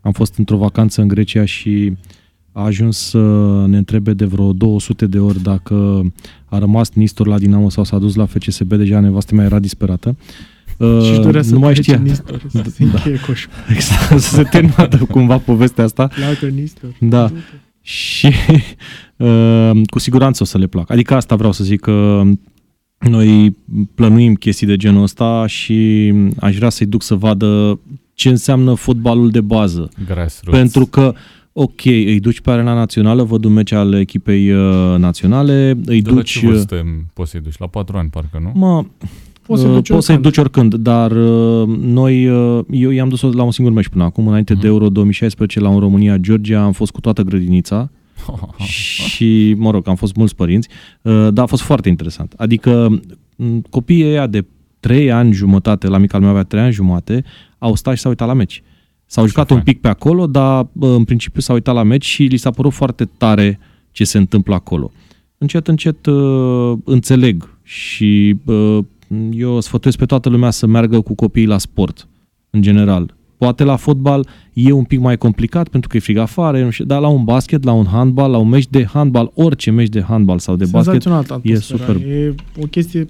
Uh, am fost într-o vacanță în Grecia și a ajuns să ne întrebe de vreo 200 de ori dacă a rămas Nistor la Dinamo sau s-a dus la FCSB, deja nevastă mea era disperată. Uh, și dorea să nu mai știa. Nistor, să se da. Exact, să se termină cumva povestea asta. Placă Nistor. Da. Și uh, cu siguranță o să le placă. Adică asta vreau să zic că noi plănuim chestii de genul ăsta și aș vrea să-i duc să vadă ce înseamnă fotbalul de bază. Grassroots. Pentru că ok, îi duci pe arena națională, văd un meci al echipei uh, naționale, îi de duci... La ce vârstă poți să-i duci? La patru ani, parcă, nu? Mă, poți, să-i duci, poți să-i duci oricând, dar uh, noi, uh, eu i-am dus la un singur meci până acum, înainte mm. de Euro 2016 la un România-Georgia, am fost cu toată grădinița și, mă rog, am fost mulți părinți, uh, dar a fost foarte interesant. Adică copiii ăia de 3 ani jumătate, la mica al meu avea 3 ani jumate, au stat și s-au uitat la meci. S-au jucat un pic pe acolo, dar în principiu s-au uitat la meci și li s-a părut foarte tare ce se întâmplă acolo. Încet, încet uh, înțeleg și uh, eu sfătuiesc pe toată lumea să meargă cu copiii la sport, în general. Poate la fotbal e un pic mai complicat pentru că e frig afară, nu știu, dar la un basket, la un handbal, la un meci de handbal, orice meci de handbal sau de basket, e super. E o chestie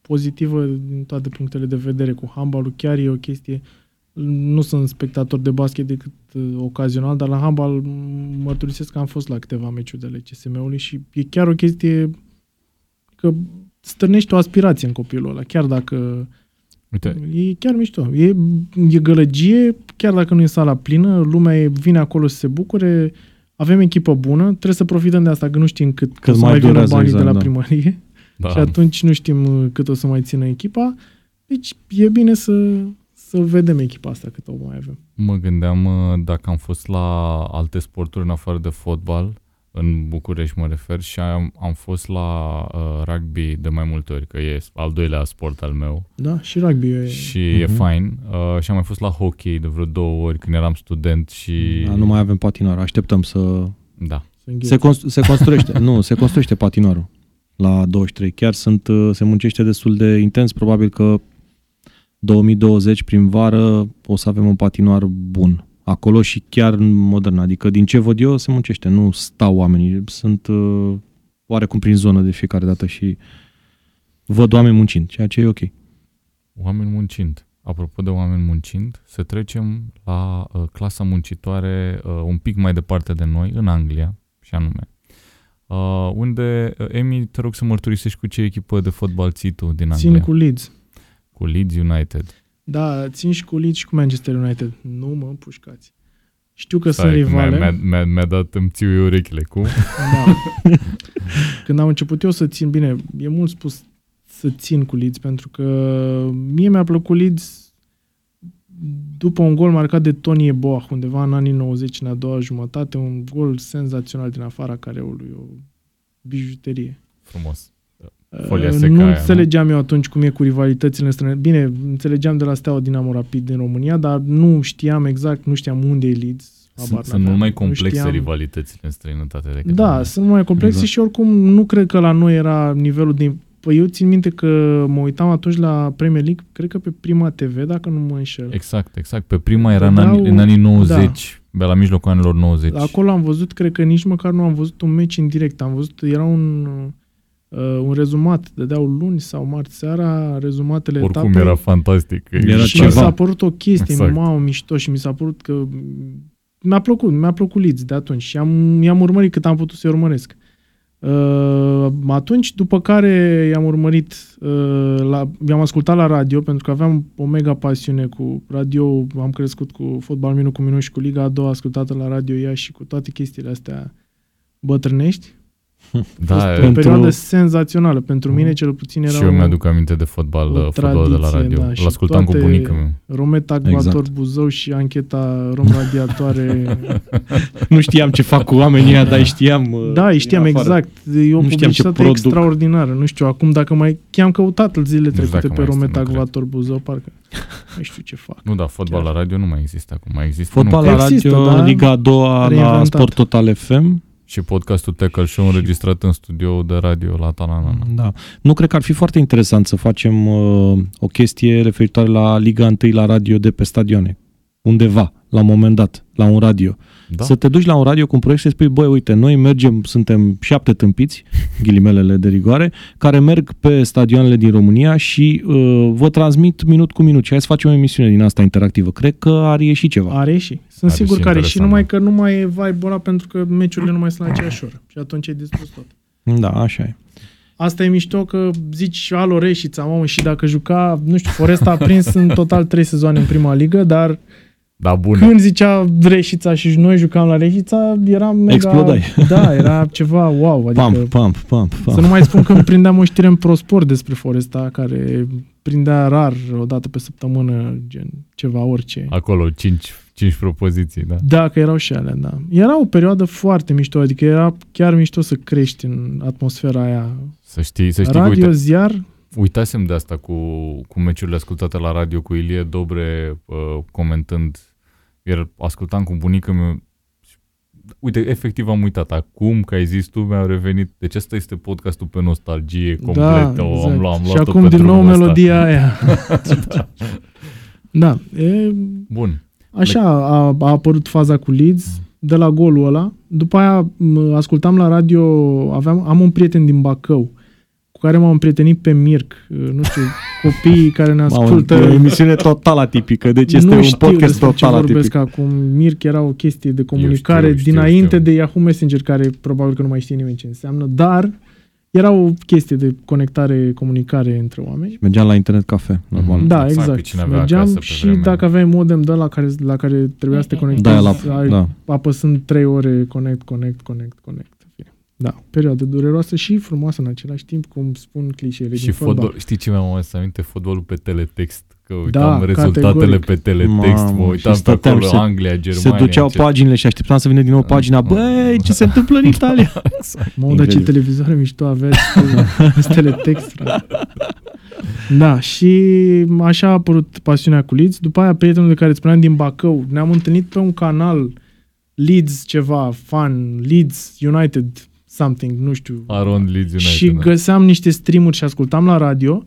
pozitivă din toate punctele de vedere cu handbalul, chiar e o chestie nu sunt spectator de basket decât uh, ocazional, dar la handbal mărturisesc că am fost la câteva meciuri de CSM-ului și e chiar o chestie că stârnește o aspirație în copilul ăla, chiar dacă Uite. E chiar mișto. E, e gălăgie, chiar dacă nu e sala plină, lumea e, vine acolo să se bucure, avem echipă bună, trebuie să profităm de asta, că nu știm cât, cât o să mai vină banii exact, de la da. primărie da. și atunci nu știm uh, cât o să mai țină echipa. Deci e bine să, să vedem echipa asta cât o mai avem. Mă gândeam uh, dacă am fost la alte sporturi în afară de fotbal, în București mă refer, și am, am fost la uh, rugby de mai multe ori, că e al doilea sport al meu. Da, și rugby e... Și uh-huh. e mhm. fain. Uh, și am mai fost la hockey de vreo două ori când eram student și... Da, nu mai avem patinoar, așteptăm să... Da. Se, constru- se construiește, nu, se construiește patinoarul la 23. Chiar sunt, uh, se muncește destul de intens, probabil că 2020 prin vară o să avem un patinoar bun acolo și chiar modern. Adică din ce văd eu se muncește, nu stau oamenii, sunt uh, oarecum prin zonă de fiecare dată și văd oameni muncind, ceea ce e ok. Oameni muncind. Apropo de oameni muncind, să trecem la uh, clasa muncitoare uh, un pic mai departe de noi, în Anglia, și anume. Uh, unde, uh, Emi, te rog să mărturisești cu ce echipă de fotbal ții tu din Anglia? Țin cu Leeds. Cu Leeds United. Da, țin și cu Leeds și cu Manchester United. Nu mă pușcați. Știu că Stai, sunt rivale. Mi-a, mi-a, mi-a dat, îmi țiu eu urechile. Cum? Da. Când am început eu să țin, bine, e mult spus să țin cu Leeds, pentru că mie mi-a plăcut Leeds după un gol marcat de Tony Eboah, undeva în anii 90, în a doua jumătate, un gol senzațional din afara careului, o bijuterie. Frumos. Folia seca nu aia, înțelegeam nu? eu atunci cum e cu rivalitățile străine. Bine, înțelegeam de la Steaua Dinamo Rapid din România, dar nu știam exact, nu știam unde e Leeds. Sunt, sunt mult mai complexe știam... rivalitățile în străinătate decât Da, noi. sunt mai complexe exact. și oricum nu cred că la noi era nivelul din... Păi eu țin minte că mă uitam atunci la Premier League, cred că pe Prima TV, dacă nu mă înșel. Exact, exact. Pe Prima era în, anii, în anii 90, da. la mijlocul anilor 90. Acolo am văzut, cred că nici măcar nu am văzut un meci în direct. Am văzut, era un uh, un rezumat, dădeau luni sau marți seara, rezumatele Oricum etapei. era fantastic. Era și ceva. mi s-a părut o chestie, exact. mamă, mișto și mi s-a părut că mi-a plăcut, mi-a plăcut Leeds de atunci și am, i-am urmărit cât am putut să-i urmăresc. Uh, atunci, după care i-am urmărit, uh, la, i-am ascultat la radio, pentru că aveam o mega pasiune cu radio, am crescut cu fotbal minut cu minut și cu Liga a doua ascultată la radio ea și cu toate chestiile astea bătrânești. Da, fost o pentru... perioadă senzațională. Pentru mine, cel puțin, era Și eu mi-aduc aminte de fotbal, uh, fotbal de la radio. Da, Îl ascultam cu bunica mea. Romet Acvator exact. Buzău și ancheta Rom Radiatoare. nu știam ce fac cu oamenii ăia, dar știam uh, Da, știam exact. E o nu publicitate extraordinară. Nu știu, acum dacă mai... Chiar am căutat zilele trecute pe Romet Acvator Buzău, parcă nu știu ce fac. Nu, dar fotbal Chiar. la radio nu mai există acum. Mai există fotbal nu? la radio, există, da? Liga a doua la Sport Total FM Și podcastul Tackle Show înregistrat în studio de radio la Tanana. Da. Nu cred că ar fi foarte interesant să facem uh, o chestie referitoare la Liga 1 la radio de pe stadioane. Undeva, la un moment dat, la un radio. Da. Să te duci la un radio cu un proiect și să spui, băi, uite, noi mergem, suntem șapte tâmpiți, ghilimelele de rigoare, care merg pe stadioanele din România și uh, vă transmit minut cu minut. Și hai să facem o emisiune din asta interactivă. Cred că ar ieși ceva. Are ieși. Sunt are sigur că are ieși, numai că nu mai e vibe pentru că meciurile nu mai sunt la aceeași oră. Și atunci e distrus tot. Da, așa e. Asta e mișto că zici alo Reșița, mamă, și dacă juca, nu știu, Foresta a prins în total trei sezoane în prima ligă, dar da, bun. Când zicea Reșița și noi jucam la Reșița, era mega... Explodai. Da, era ceva wow. Adică, pump, pump, pump, pump. Să nu mai spun că prindeam o știre în ProSport despre Foresta, care prindea rar o dată pe săptămână, gen ceva, orice. Acolo, cinci, cinci propoziții, da. Da, că erau și alea, da. Era o perioadă foarte mișto, adică era chiar mișto să crești în atmosfera aia. Să știi, să știi Radio, uite, ziar... Uitasem de asta cu, cu meciurile ascultate la radio cu Ilie Dobre uh, comentând iar ascultam cu bunica meu Uite, efectiv am uitat. Acum că ai zis tu, mi-a revenit. Deci asta este podcastul pe nostalgie completă. Da, exact. am luat, am luat Și acum din nou melodia aia. da. E... Bun. Așa a, a apărut faza cu Leeds, de la golul ăla. După aia ascultam la radio, aveam, am un prieten din Bacău cu care m-am prietenit pe Mirc, uh, nu știu, copiii care ne ascultă. e o emisiune total atipică, deci este nu un podcast total ce vorbesc acum. Mirc era o chestie de comunicare știu, știu, dinainte știu. de Yahoo Messenger, care probabil că nu mai știe nimeni ce înseamnă, dar era o chestie de conectare, comunicare între oameni. Și mergeam la internet cafe, normal. Da, exact. Mergeam și dacă aveai modem de la care, la care trebuia să te conectezi, da, la, da. apăsând trei ore connect, connect, connect, connect. Da, perioadă dureroasă și frumoasă în același timp, cum spun clișeele și din fotbal. fotbal. Știi ce mi-am adus aminte? Fotbalul pe teletext. Că uitam da, rezultatele categoric. pe teletext, Mamă, mă uitam pe acolo, se, Anglia, Germania. Se duceau ce... paginile și așteptam să vină din nou pagina. Băi, ce se întâmplă în Italia? exact. Mă, dar ce televizoare mișto aveți cu teletext, Da, și așa a apărut pasiunea cu Leeds. După aia, prietenul de care îți spuneam din Bacău, ne-am întâlnit pe un canal Leeds ceva, fan, Leeds United, something, nu știu. Around Leeds United. Și da. găseam niște streamuri și ascultam la radio.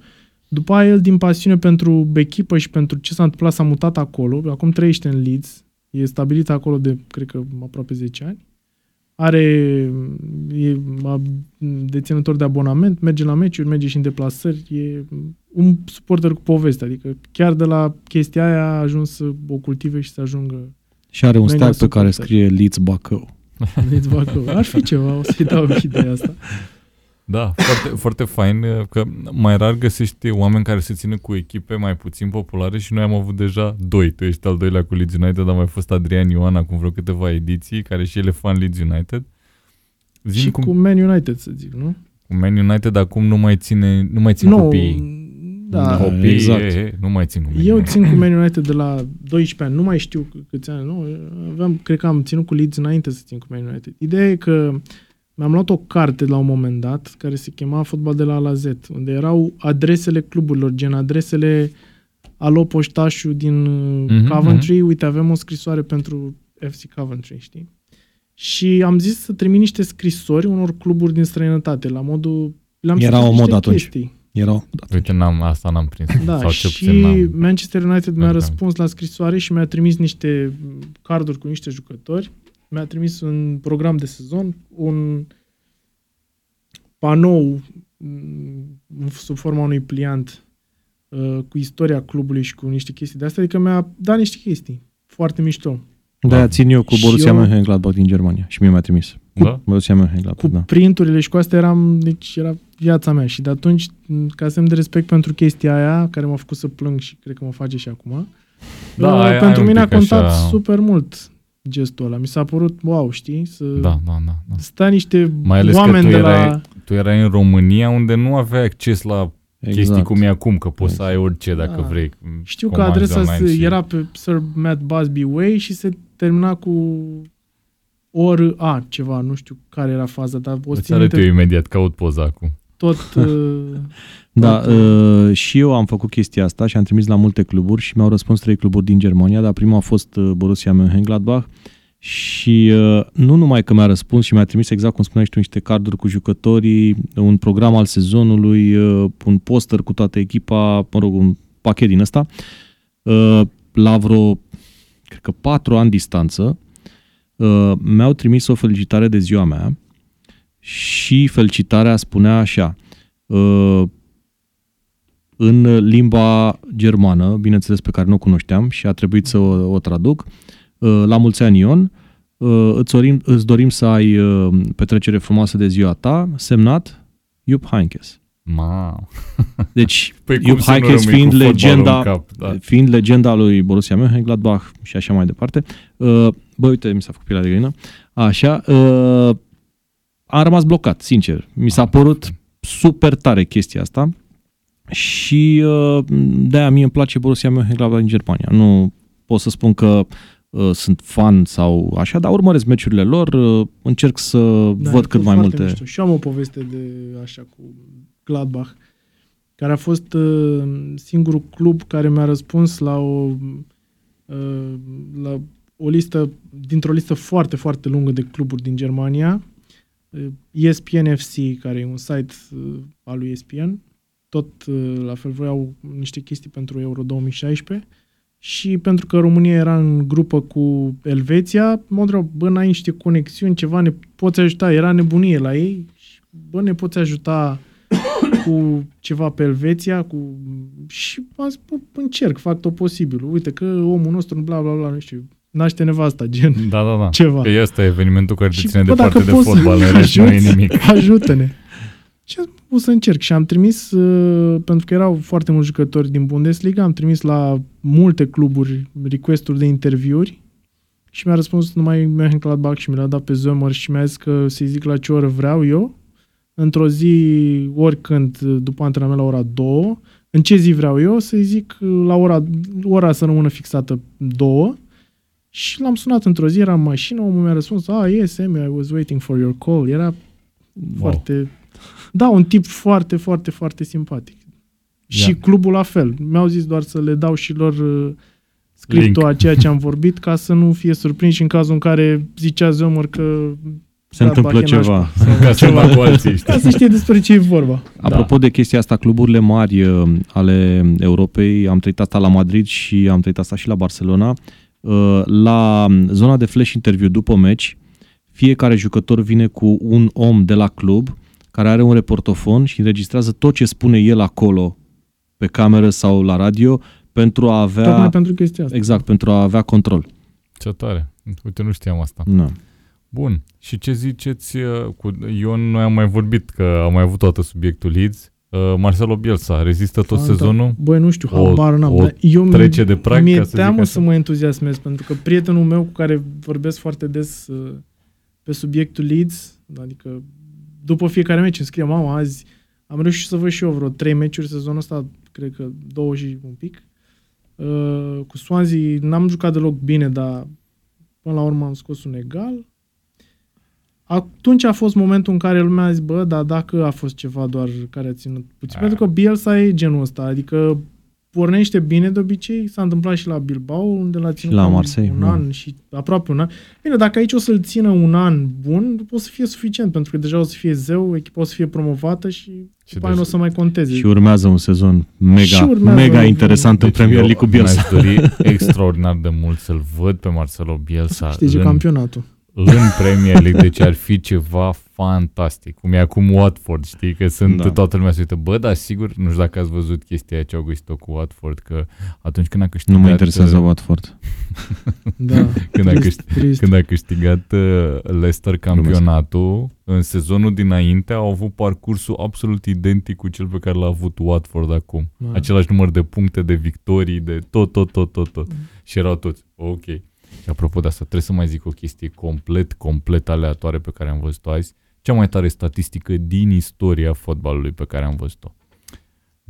După aia el, din pasiune pentru echipă și pentru ce s-a întâmplat, s-a mutat acolo. Acum trăiește în Leeds. E stabilit acolo de, cred că, aproape 10 ani. Are, e deținător de abonament, merge la meciuri, merge și în deplasări. E un suporter cu poveste. Adică chiar de la chestia aia a ajuns să o cultive și să ajungă și are un steag pe care scrie Leeds Bacău. Leeds Bacău. Ar fi ceva, o să-i dau ideea asta. Da, foarte, foarte fain că mai rar găsești oameni care se țină cu echipe mai puțin populare și noi am avut deja doi. Tu ești al doilea cu Leeds United, dar mai fost Adrian Ioan acum vreo câteva ediții, care și el e fan Leeds United. Zim și cum... cu Man United, să zic, nu? Cu Man United acum nu mai ține, nu mai țin no, copiii. Da, copii, exact. E, e, nu mai țin cu Man Eu țin cu Man United de la 12 ani, nu mai știu câți ani, nu? Aveam, cred că am ținut cu Leeds înainte să țin cu Man United. Ideea e că mi-am luat o carte la un moment dat care se chema Fotbal de la A la Z, unde erau adresele cluburilor, gen adresele alo poștașul din mm-hmm, Coventry, mm-hmm. uite, avem o scrisoare pentru FC Coventry, știi? Și am zis să trimit niște scrisori unor cluburi din străinătate, la modul... Le-am Era o mod atunci. Chestii. Erau, Uite, n-am, asta n-am prins. Da, Sau ce și n-am. Manchester United mi-a răspuns la scrisoare și mi-a trimis niște carduri cu niște jucători. Mi-a trimis un program de sezon, un panou mm, sub forma unui pliant uh, cu istoria clubului și cu niște chestii de astea, adică mi-a dat niște chestii foarte mișto. Da, țin eu cu Borussia Mönchengladbach din Germania și mie mi-a trimis. Cu, da? Borussia Mönchengladbach, cu da. printurile și cu astea eram, deci era viața mea și de atunci, ca semn de respect pentru chestia aia, care m-a făcut să plâng și cred că mă face și acum, da, uh, ai, pentru ai mine a contat așa... super mult gestul ăla. Mi s-a părut, wow, știi? Să da, da, da, da. Stă niște Mai ales oameni că tu de erai, la... tu erai în România unde nu aveai acces la exact. chestii cum e acum, că poți exact. să ai orice dacă da. vrei. Știu că adresa și... era pe Sir Matt Busby Way și se termina cu ori A ceva, nu știu care era faza, dar o să arăt eu imediat, caut poza acum. Tot... Uh, da, tot, uh, și eu am făcut chestia asta și am trimis la multe cluburi și mi-au răspuns trei cluburi din Germania, dar primul a fost uh, Borussia Mönchengladbach și uh, nu numai că mi-a răspuns și mi-a trimis exact cum spuneai tu niște carduri cu jucătorii, un program al sezonului, uh, un poster cu toată echipa, mă rog, un pachet din ăsta, uh, la vreo, cred că patru ani distanță, uh, mi-au trimis o felicitare de ziua mea și felicitarea spunea așa, uh, în limba germană, bineînțeles pe care nu o cunoșteam și a trebuit să o, o traduc, uh, la mulți ani Ion, uh, îți, dorim, îți dorim să ai uh, petrecere frumoasă de ziua ta, semnat Jupp Heynckes. Wow. Deci, păi Jupp Heynckes fiind legenda, cap, da. fiind legenda lui Borussia Mönchengladbach și așa mai departe. Bă, uite, mi s-a făcut pielea de găină. Așa, am rămas blocat, sincer. Mi s-a părut super tare chestia asta și uh, de-aia mie îmi place Borussia Mönchengladbach din Germania. Nu pot să spun că uh, sunt fan sau așa, dar urmăresc meciurile lor, uh, încerc să da, văd cât mai multe. Mișto. Și am o poveste de așa cu Gladbach, care a fost uh, singurul club care mi-a răspuns la o uh, la o listă, dintr-o listă foarte, foarte lungă de cluburi din Germania, uh, ESPN FC, care e un site uh, al lui ESPN, tot uh, la fel voiau niște chestii pentru Euro 2016 și pentru că România era în grupă cu Elveția, mă întreb, bă, n-ai niște conexiuni, ceva, ne poți ajuta? Era nebunie la ei și, bă, ne poți ajuta cu ceva pe Elveția cu... și am zis, bă, încerc, fac tot posibil. Uite că omul nostru, bla, bla, bla, nu știu, naște nevasta, gen da, da, da. ceva. Că este evenimentul care te ține departe de fotbal, în rest nu e nimic. Ajută-ne. Și am o să încerc și am trimis, uh, pentru că erau foarte mulți jucători din Bundesliga, am trimis la multe cluburi request de interviuri și mi-a răspuns numai Mönchengladbach și mi l-a dat pe Zömer și mi-a zis că să-i zic la ce oră vreau eu, într-o zi, oricând, după antrenament la ora 2, în ce zi vreau eu, să-i zic la ora, ora să rămână fixată 2 și l-am sunat într-o zi, era în mașină, omul mi-a răspuns, ah, yes, Amy, I was waiting for your call. Era wow. foarte da, un tip foarte, foarte, foarte simpatic. Yeah. Și clubul la fel. Mi-au zis doar să le dau și lor uh, scriptul a ceea ce am vorbit ca să nu fie surprinși în cazul în care zicea Zomăr că se întâmplă ceva. Ca ceva cu alții, știi? Ca să știe despre ce e vorba. Apropo da. de chestia asta, cluburile mari uh, ale Europei, am trăit asta la Madrid și am trăit asta și la Barcelona, uh, la zona de flash interview după meci, fiecare jucător vine cu un om de la club care are un reportofon și înregistrează tot ce spune el acolo pe cameră sau la radio pentru a avea... Tocmai pentru chestia asta. Exact, pentru a avea control. Ce tare. Uite, nu știam asta. Da. Bun. Și ce ziceți uh, cu Ion? Noi am mai vorbit că am mai avut toată subiectul Leeds. Uh, Marcelo Bielsa rezistă tot Fanta. sezonul? Băi, nu știu, habar n-am. O eu trece de prag, mi-e să teamă să mă entuziasmez, pentru că prietenul meu cu care vorbesc foarte des uh, pe subiectul Leeds, adică după fiecare meci îmi scrie, mama, azi am reușit să văd și eu vreo trei meciuri sezonul ăsta, cred că două și un pic. Uh, cu Swansea n-am jucat deloc bine, dar până la urmă am scos un egal. Atunci a fost momentul în care lumea a zis, bă, dar dacă a fost ceva doar care a ținut puțin, a. pentru că Bielsa e genul ăsta, adică pornește bine de obicei, s-a întâmplat și la Bilbao, unde l-a ținut la Marseille, un da. an și aproape un an. Bine, dacă aici o să-l țină un an bun, o să fie suficient, pentru că deja o să fie zeu, echipa o să fie promovată și, și după deci, nu o să mai conteze. Și urmează un sezon mega, mega interesant deci în Premier League cu Bielsa. Mi-aș dori extraordinar de mult să-l văd pe Marcelo Bielsa Știi, în, campionatul în Premier League, deci ar fi ceva fantastic. Cum e acum Watford, știi? Că sunt da. toată lumea se uită. Bă, dar sigur, nu știu dacă ați văzut chestia aia ce au găsit-o cu Watford, că atunci când a câștigat... Nu mă interesează uh, Watford. da, când, trist, a câștigat, trist. când a câștigat uh, Leicester campionatul, în sezonul dinainte au avut parcursul absolut identic cu cel pe care l-a avut Watford acum. Da. Același număr de puncte, de victorii, de tot, tot, tot, tot, tot. Mm. Și erau toți, ok. Și apropo de asta, trebuie să mai zic o chestie complet, complet aleatoare pe care am văzut-o azi. Cea mai tare statistică din istoria fotbalului pe care am văzut-o.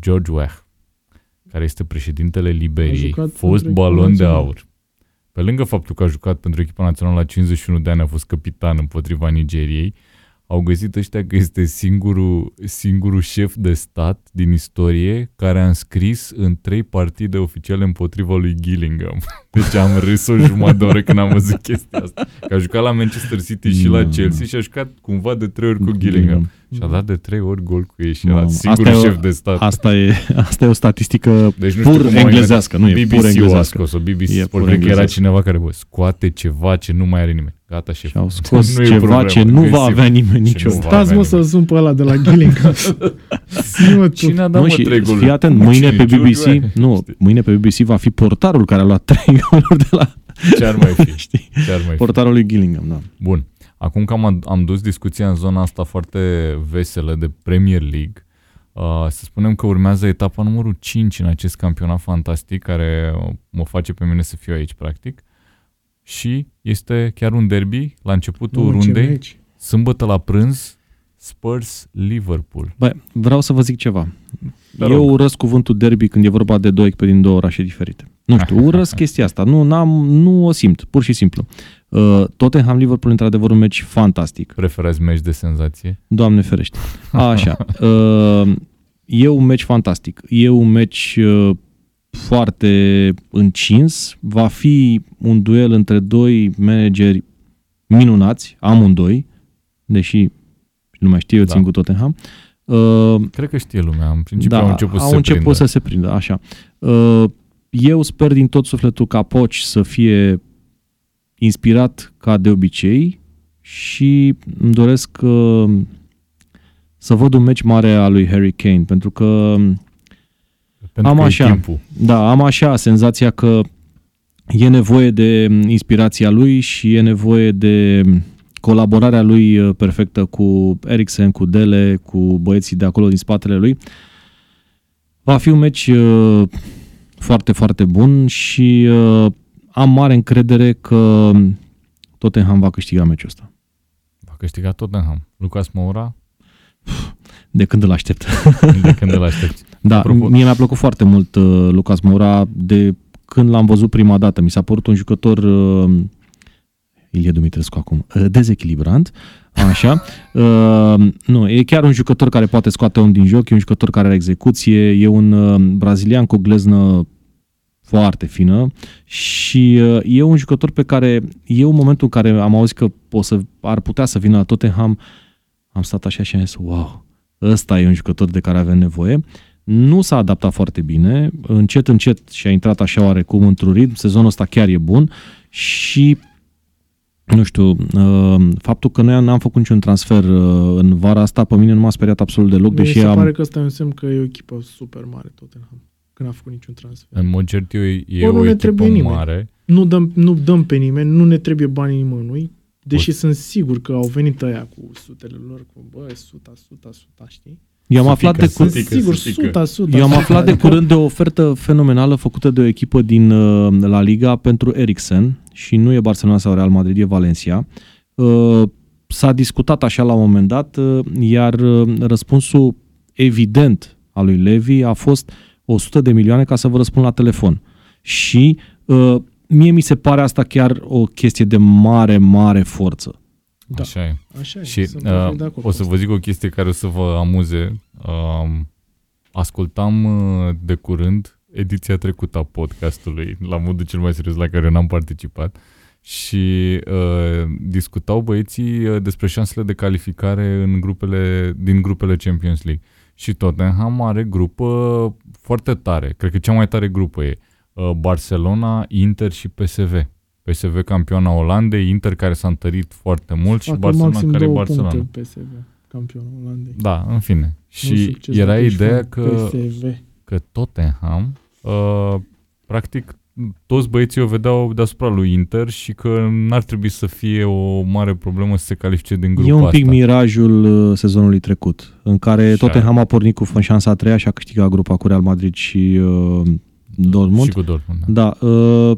George Weah, care este președintele Liberiei, fost balon de aur. Pe lângă faptul că a jucat pentru echipa națională la 51 de ani, a fost capitan împotriva Nigeriei, au găsit ăștia că este singurul, singurul șef de stat din istorie care a înscris în trei partide oficiale împotriva lui Gillingham. Deci am râs o jumătate de oră când am văzut chestia asta. Că a jucat la Manchester City și la Chelsea și a jucat cumva de trei ori cu Gillingham. Și a dat de trei ori gol cu ei și era singurul șef de stat. Asta e, asta e o statistică deci nu pur englezească, nu e pur englezească. a scos-o, BBC Sport, cred că era cineva care bă, scoate ceva ce nu mai are nimeni. Gata, șef. Și au scos nu ceva ce nu va avea nimeni niciodată. Stați mă să sun pe ăla de la Gillingham. Cine a dat mă trei goluri? Fii atent, mâine pe BBC, nu, mâine pe BBC va fi portarul care a luat trei goluri de la... Ce ar mai fi? Știi? Ce ar mai fi? Portarul lui Gillingham, da. Bun. Acum că am, am dus discuția în zona asta foarte veselă de Premier League, uh, să spunem că urmează etapa numărul 5 în acest campionat fantastic care mă face pe mine să fiu aici, practic. Și este chiar un derby la începutul nu, rundei, sâmbătă la prânz, Spurs-Liverpool. Bă, vreau să vă zic ceva. Dar Eu urăsc cuvântul derby când e vorba de două echipe din două orașe diferite. Nu știu, urăsc chestia asta. Nu, n-am, nu o simt, pur și simplu. Uh, Tottenham-Liverpool, într-adevăr, un meci fantastic. Preferați meci de senzație? Doamne ferește. Așa. Uh, e un meci fantastic. E un meci uh, foarte încins. Va fi un duel între doi manageri minunați, amândoi, deși nu mai știu eu, da. țin cu Tottenham. Uh, Cred că știe lumea, în principiu da, au început, au să, început se să se prindă. Așa. Uh, eu sper din tot sufletul ca Poci să fie inspirat ca de obicei și îmi doresc uh, să văd un meci mare al lui Harry Kane, pentru că pentru am că așa, da, am așa senzația că e nevoie de inspirația lui și e nevoie de colaborarea lui uh, perfectă cu Eriksen, cu Dele, cu băieții de acolo din spatele lui. Va fi un meci uh, foarte, foarte bun și uh, am mare încredere că Tottenham va câștiga meciul ăsta. Va câștiga Tottenham. Lucas Moura? De când îl aștept. De când îl aștept. da, Apropo... mie mi-a plăcut foarte mult uh, Lucas Moura de când l-am văzut prima dată. Mi s-a părut un jucător uh, Ilie Dumitrescu acum, uh, dezechilibrant, așa. Uh, nu, e chiar un jucător care poate scoate un din joc, e un jucător care are execuție, e un uh, brazilian cu gleznă foarte fină și uh, e un jucător pe care eu în momentul în care am auzit că o să, ar putea să vină la Tottenham, am stat așa și am zis, wow, ăsta e un jucător de care avem nevoie. Nu s-a adaptat foarte bine, încet, încet și-a intrat așa oarecum într-un ritm, sezonul ăsta chiar e bun și nu știu, uh, faptul că noi n-am făcut niciun transfer uh, în vara asta, pe mine nu m-a speriat absolut deloc, deși se am... pare că ăsta e un semn că e o echipă super mare Tottenham, că n-a făcut niciun transfer. În mod cert e, e o, o echipă mare. Nu dăm, nu dăm pe nimeni, nu ne trebuie banii nimănui, deși o... sunt sigur că au venit ăia cu sutele lor, cu bă, suta, suta, suta, știi? Eu am aflat de curând, sigur, suta, suta, Eu am aflat de curând de o ofertă fenomenală făcută de o echipă din uh, La Liga pentru Eriksen și nu e Barcelona sau Real Madrid, e Valencia. Uh, s-a discutat așa la un moment dat, uh, iar răspunsul evident al lui Levi a fost 100 de milioane ca să vă răspund la telefon. Și mie mi se pare asta chiar o chestie de mare, mare forță. Da. Așa e. Așa e. Și uh, o să vă zic o chestie care o să vă amuze. Uh, ascultam uh, de curând ediția trecută a podcastului, la modul cel mai serios la care n-am participat, și uh, discutau băieții uh, despre șansele de calificare în grupele, din grupele Champions League. Și Tottenham are grupă foarte tare. Cred că cea mai tare grupă e uh, Barcelona, Inter și PSV. PSV campioana Olandei, Inter care s-a întărit foarte mult și Barcelona care e Barcelona. PSV campionul Olandei. Da, în fine. Și era ideea că, PSV. că Tottenham uh, practic toți băieții o vedeau deasupra lui Inter și că n-ar trebui să fie o mare problemă să se califice din grupul E un pic asta. mirajul uh, sezonului trecut, în care Tottenham a pornit cu șansa a treia și a câștigat grupa cu Real Madrid și uh, Dortmund. Și cu Dortmund, da. da uh,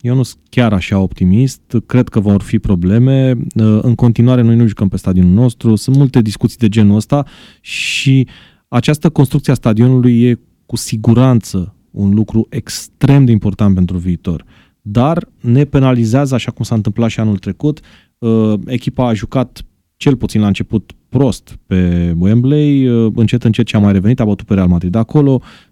eu nu sunt chiar așa optimist, cred că vor fi probleme. Uh, în continuare, noi nu jucăm pe stadionul nostru, sunt multe discuții de genul ăsta și această construcție a stadionului e cu siguranță un lucru extrem de important pentru viitor. Dar ne penalizează, așa cum s-a întâmplat și anul trecut. Uh, echipa a jucat cel puțin la început prost pe Wembley, uh, încet încet ce a mai revenit, a bătut pe Real Madrid acolo, uh,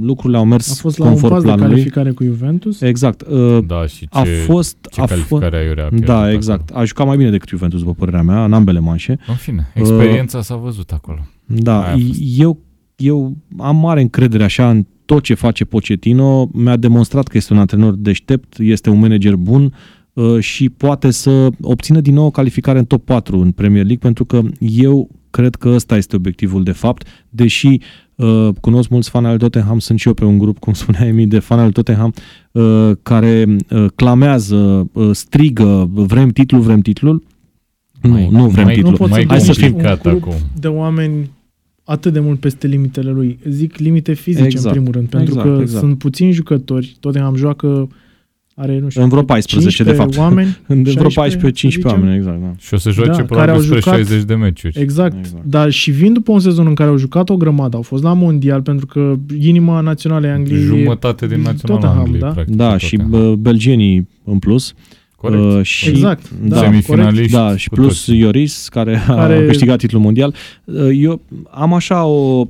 lucrurile au mers A fost la un conform pas de planului. calificare cu Juventus. Exact. Uh, Da, și ce, a fost... ce a calificare aiurea a pierdut da, acolo. exact. A jucat mai bine decât Juventus, după părerea mea, în ambele manșe. În fine, experiența s-a văzut acolo. Da, Aia a fost. eu, eu am mare încredere așa în tot ce face Pochettino. Mi-a demonstrat că este un antrenor deștept, este un manager bun uh, și poate să obțină din nou o calificare în top 4 în Premier League, pentru că eu cred că ăsta este obiectivul de fapt, deși uh, cunosc mulți fani al Tottenham, sunt și eu pe un grup, cum spunea Emi, de fani al Tottenham, uh, care uh, clamează, uh, strigă, vrem titlul, vrem titlul. Mai- nu, nu vrem mai- titlul. Nu poți mai să Hai să duci fim un gata grup acum. de oameni atât de mult peste limitele lui. Zic limite fizice Exact. în primul rând, pentru Exact, că exact. sunt puțini jucători. Tottenham joacă are, nu știu, În vreo 14, de 15 fapt. oameni, În vreo 16, 14-15 să zicem. oameni, exact. Da. Și o să joace Da, da, care probabil au spre jucat- 60 de meciuri. Exact. Exact. exact. Dar și vin după un sezon în care au jucat o grămadă, au fost la mondial, pentru că inima națională a Angliei... e Jumătate din naționala Tottenham, Angliei, da? practic. Da, tot și ea. bă, belgenii în plus. Corect. Uh, și, Exact, da, Semifinaliști Da, și cu plus toții. Ioris, care, a Care- câștigat titlul mondial. Uh, Eu am așa o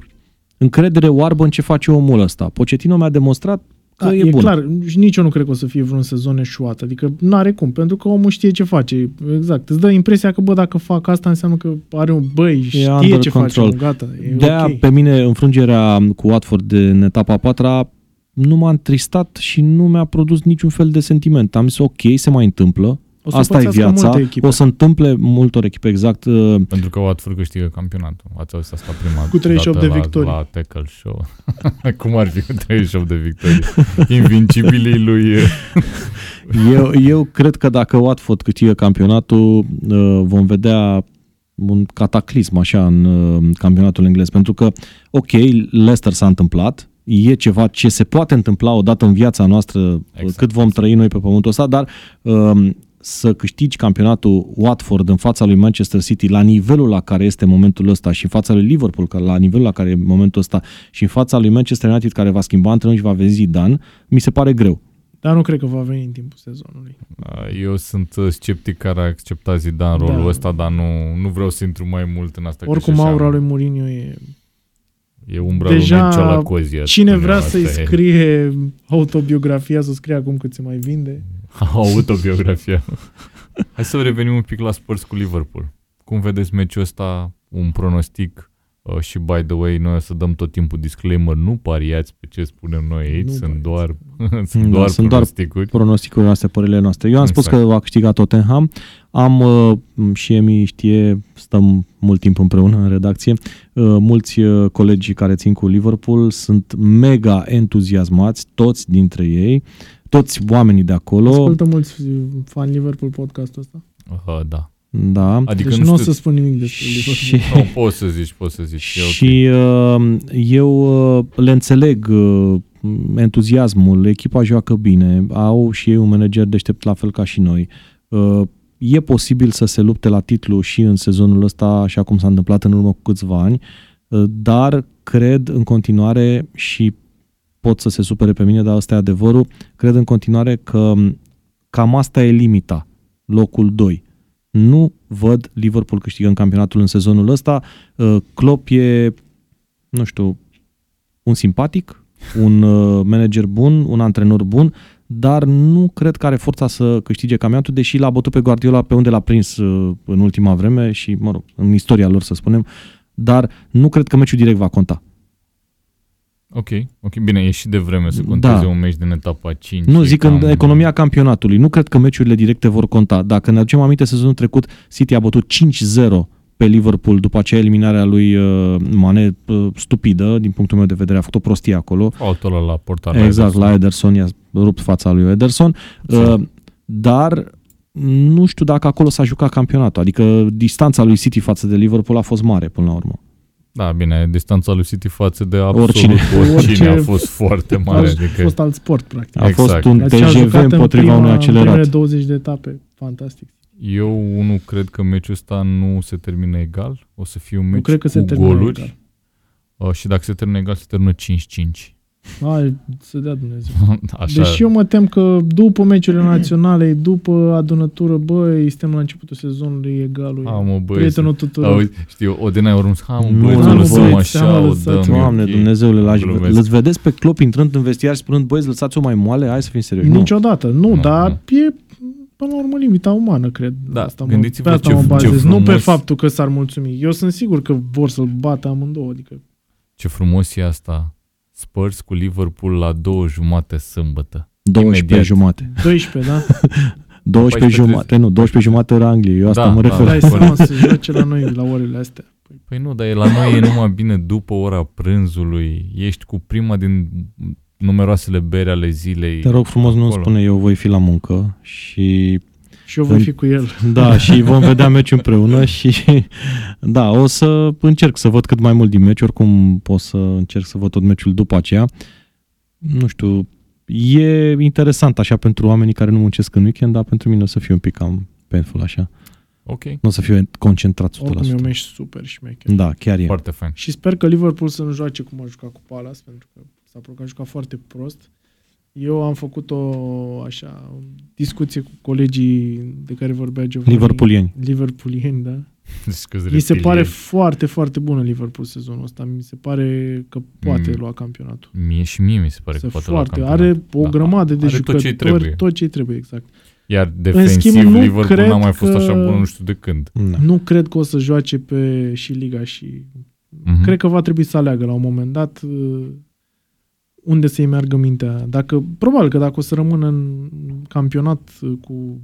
încredere oarbă în ce face omul ăsta. Pochettino mi-a demonstrat că Da, e, e bun. clar, și nici eu nu cred că o să fie vreun sezon eșuat. Adică nu are cum, pentru că omul știe ce face. Exact. Îți dă impresia că, bă, dacă fac asta, înseamnă că are un băi, știe under ce control. face, omul, gata, e De-aia, ok. pe mine, înfrângerea cu Watford de, în etapa a patra nu m-a întristat și nu mi-a produs niciun fel de sentiment. Am zis, ok, se mai întâmplă. O să Asta e pățească viața. multe echipe. O să întâmple multor echipe, exact. uh, Pentru că Watford câștigă campionatul. Ați auzit asta prima Cu 38 dată de victorii. La, la tackle show. Cum ar fi cu 38 de victorii? Invincibilii lui... Eu, eu cred că dacă Watford câștigă campionatul, uh, vom vedea un cataclism așa în uh, campionatul englez. Pentru că, ok, Leicester s-a întâmplat, e ceva ce se poate întâmpla odată în viața noastră, exact. Exact. cât vom trăi noi pe pământul ăsta, dar um, să câștigi campionatul Watford în fața lui Manchester City la nivelul la care este momentul ăsta și în fața lui Liverpool că la nivelul la care e momentul ăsta și în fața lui Manchester United care va schimba antrenor și va veni Zidane, mi se pare greu. Dar nu cred că va veni în timpul sezonului. Eu sunt uh, sceptic care a acceptat Zidane rolul Da. ăsta, dar nu, nu vreau să intru mai mult în asta. că Oricum, și așa aura lui Mourinho e... E umbra Deja lui Mircea la Cozier. Cine spune vrea eu, să-i asta e. scrie autobiografia, să scrie acum cât se mai vinde. Autobiografia. Hai să revenim un pic la Spurs cu Liverpool. Cum vedeți meciul ăsta? Un pronostic uh, și by the way, noi o să dăm tot timpul disclaimer, nu pariați pe ce spunem noi aici, Nu sunt pariați. doar, sunt Da, doar sunt doar pronosticuri. pronosticurile noastre, părerile noastre. Eu am spus Exact. că va câștiga Tottenham. Am, uh, și Emi știe, stăm mult timp împreună în redacție, uh, mulți uh, colegi care țin cu Liverpool sunt mega entuziasmați, toți dintre ei, toți oamenii de acolo. Ascultă mulți fan Liverpool podcastul ăsta. Uh, da. Da. Adică deci nu nu o știu, să spun nimic despre Liverpool. Și, nu, poți să zici, poți să zici. E ok. și uh, eu uh, le înțeleg uh, entuziasmul, echipa joacă bine, au și ei un manager deștept la fel ca și noi. Uh, e posibil să se lupte la titlu și în sezonul ăsta, așa cum s-a întâmplat în urmă cu câțiva ani, uh, dar cred în continuare și pot să se supere pe mine, dar ăsta e adevărul, cred în continuare că cam asta e limita, locul 2. Nu văd Liverpool câștigând campionatul în sezonul ăsta. Uh, Klopp e, nu știu, un simpatic, un uh, manager bun, un antrenor bun, dar nu cred că are forța să câștige campionatul, deși l-a bătut pe Guardiola pe unde l-a prins uh, în ultima vreme și, mă rog, în istoria lor să spunem, dar nu cred că meciul direct va conta. Ok, ok, bine, e și de vreme să conteze Da. un meci din etapa 5. Nu, e zic în cam- economia campionatului. Nu cred că meciurile directe vor conta. Dacă ne aducem aminte, sezonul trecut, City a bătut 5-0 pe Liverpool după aceea eliminarea lui uh, Mane uh, stupidă, din punctul meu de vedere, a făcut o prostie acolo. Faultul ăla la portar. exact, la Ederson i-a rupt fața lui Ederson. Uh, dar nu știu dacă acolo s-a jucat campionatul. Adică distanța lui City față de Liverpool a fost mare până la urmă. Da, bine, distanța lui City față de absolut Oricine. oricine, oricine Orice- a fost foarte mare. A Adică, fost alt sport, practic. A Exact. fost un Dar ce a TGV jucat în împotriva prima, unui în primele accelerat. 20 de etape. Fantastic. eu, unul, cred că meciul ăsta nu se termină egal. O să fie un meci Nu cred că se cu termină goluri. egal. Uh, și dacă se termină egal, se termină 5-5. Hai, să dea Dumnezeu. Așa, Deci eu mă tem că după meciurile naționale, după adunătură, băi, suntem la începutul sezonului egalul. Ha, mă, băi, prietenul tuturor. Auzi, știu, Odenea urmă, ha, mă, Nu, băi, nu, să nu, lăsăm băieți, așa, am o lăsat. dăm, e Doamne, ok. Dumnezeule, lași, Glumesc. îți vedeți pe Klopp intrând în vestiar spunând, băieți, lăsați-o mai moale, hai să fim serioși. Nu. Niciodată, nu, Nu, dar nu. e până la urmă limita umană, cred. Da, asta mă, gândiți-vă pe asta ce- mă ce bazez, nu pe frumos- faptul că s-ar mulțumi. Eu sunt sigur că vor să-l bată amândouă, adică Ce frumos e asta. Spurs cu Liverpool la două jumate sâmbătă. 12 Imediat. jumate. 12, da? 12 14 jumate, nu, 12 jumate era Anglie, eu asta Da, mă da, refer. da. Dai seama să joace la noi la orele astea. Păi nu, dar e la noi e numai bine după ora prânzului. Ești cu prima din numeroasele bere ale zilei. Te rog frumos, nu acolo. spune eu voi fi la muncă și Și eu voi fi cu el. da, și vom vedea meci împreună și da, o să încerc să văd cât mai mult din meci, oricum o să încerc să văd tot meciul după aceea. Nu știu, e interesant așa pentru oamenii care nu muncesc în weekend, dar pentru mine o să fie un pic cam painful așa. Ok, Nu o să fiu concentrat 100%. Oricum e un meci super șmecher. Da, chiar e. foarte fain. Și sper că Liverpool să nu joace cum a jucat cu Palace, pentru că s-a părut că a jucat foarte prost. Eu am făcut o așa, o discuție cu colegii de care vorbea Giovanni. Liverpoolieni. Liverpoolieni, da. Scuze, Mi se reptilieni. pare foarte, foarte bună Liverpool sezonul ăsta. Mi se pare că poate Mm. lua campionatul. Mie și mie mi se pare Să că poate foarte. lua Are campionatul. o Da. grămadă de Are jucători. tot ce trebuie. Tot ce trebuie, exact. Iar defensiv, schimb, nu Liverpool cred n-a mai fost că- așa bun nu știu de când. Da. Nu cred că o să joace pe și Liga și... Mhm. Cred că va trebui să aleagă la un moment dat uh, unde să-i meargă mintea. Dacă, probabil că dacă o să rămână în campionat uh, cu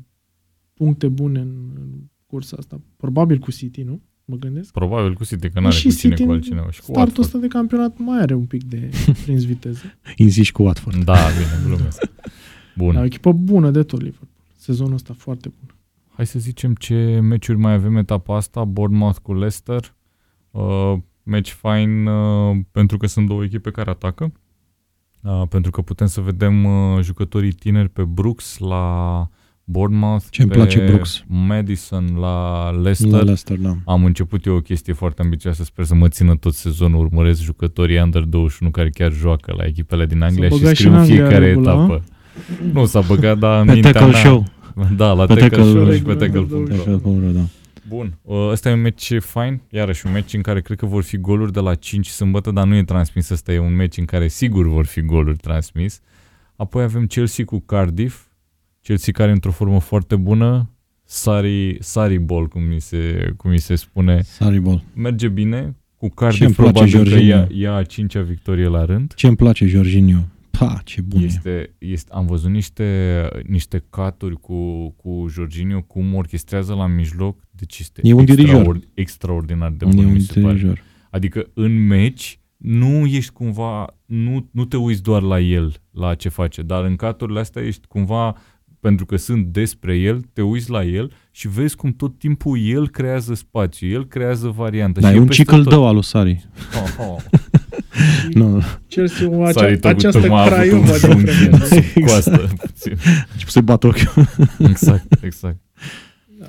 puncte bune în, în cursa asta, probabil cu City, nu? Mă gândesc. Probabil cu City, că Păi n-are și cu cine City cu în altcineva. Și cu Startul Watford. ăsta de campionat mai are un pic de prins viteză. Inziși cu Watford. Da, bine, glumesc. Bun. Dar o echipă bună de tot Liverpool. Sezonul ăsta foarte bun. Hai să zicem ce meciuri mai avem etapa asta. Bournemouth cu Leicester. Uh, meci fain uh, pentru că sunt două echipe care atacă. Uh, pentru că putem să vedem uh, jucătorii tineri pe Brooks la Bournemouth, Ce-mi pe place Brooks. Madison la Leicester. La Leicester, da. Am început eu o chestie foarte ambițioasă, sper să mă țină tot sezonul, urmăresc jucătorii Under 21 care chiar joacă la echipele din Anglia și băgat și scriu în în Anglia fiecare regula, etapă. Nu s-a băgat, dar în Pe mintea Tackle mea- Show. Da, la Pe Tackle Tackle Show Show. și pe Tackle Tackle Show. Așa, cum vreau, da. Bun, uh, ăsta e un meci fain, iarăși un meci în care cred că vor fi goluri de la 5 sâmbătă, dar nu e transmis, ăsta e un meci în care sigur vor fi goluri transmis. Apoi avem Chelsea cu Cardiff, Chelsea care e într-o formă foarte bună, Sari, Sari Ball, cum mi, se, cum mi se spune, Sorry, ball. merge bine, cu Ce-mi Cardiff place probabil că Jorginho. ia, ia a cincea victorie la rând. Ce îmi place Jorginho? Pa, ce bun e. Este, este, am văzut niște, niște caturi cu, cu Jorginho, cum orchestrează la mijloc, deci este E un dirijor. extraord- extraordinar de E bun, un mi se pare. dirijor. Adică în meci nu ești cumva, nu, nu te uiți doar la el, la ce face, dar în caturile astea ești cumva, pentru că sunt despre el, te uiți la el și vezi cum tot timpul el creează spațiu, el creează variantă. Da, și e un peste cicl tot. dău al lui Sari. Oh, oh. Nu, Chelsea, o, S-a acea, uitat cu această tăma, a avut craiovă un de junchi Premier în League. sub coastă, puțin. început să-i bat ochiul. Exact, exact. Da.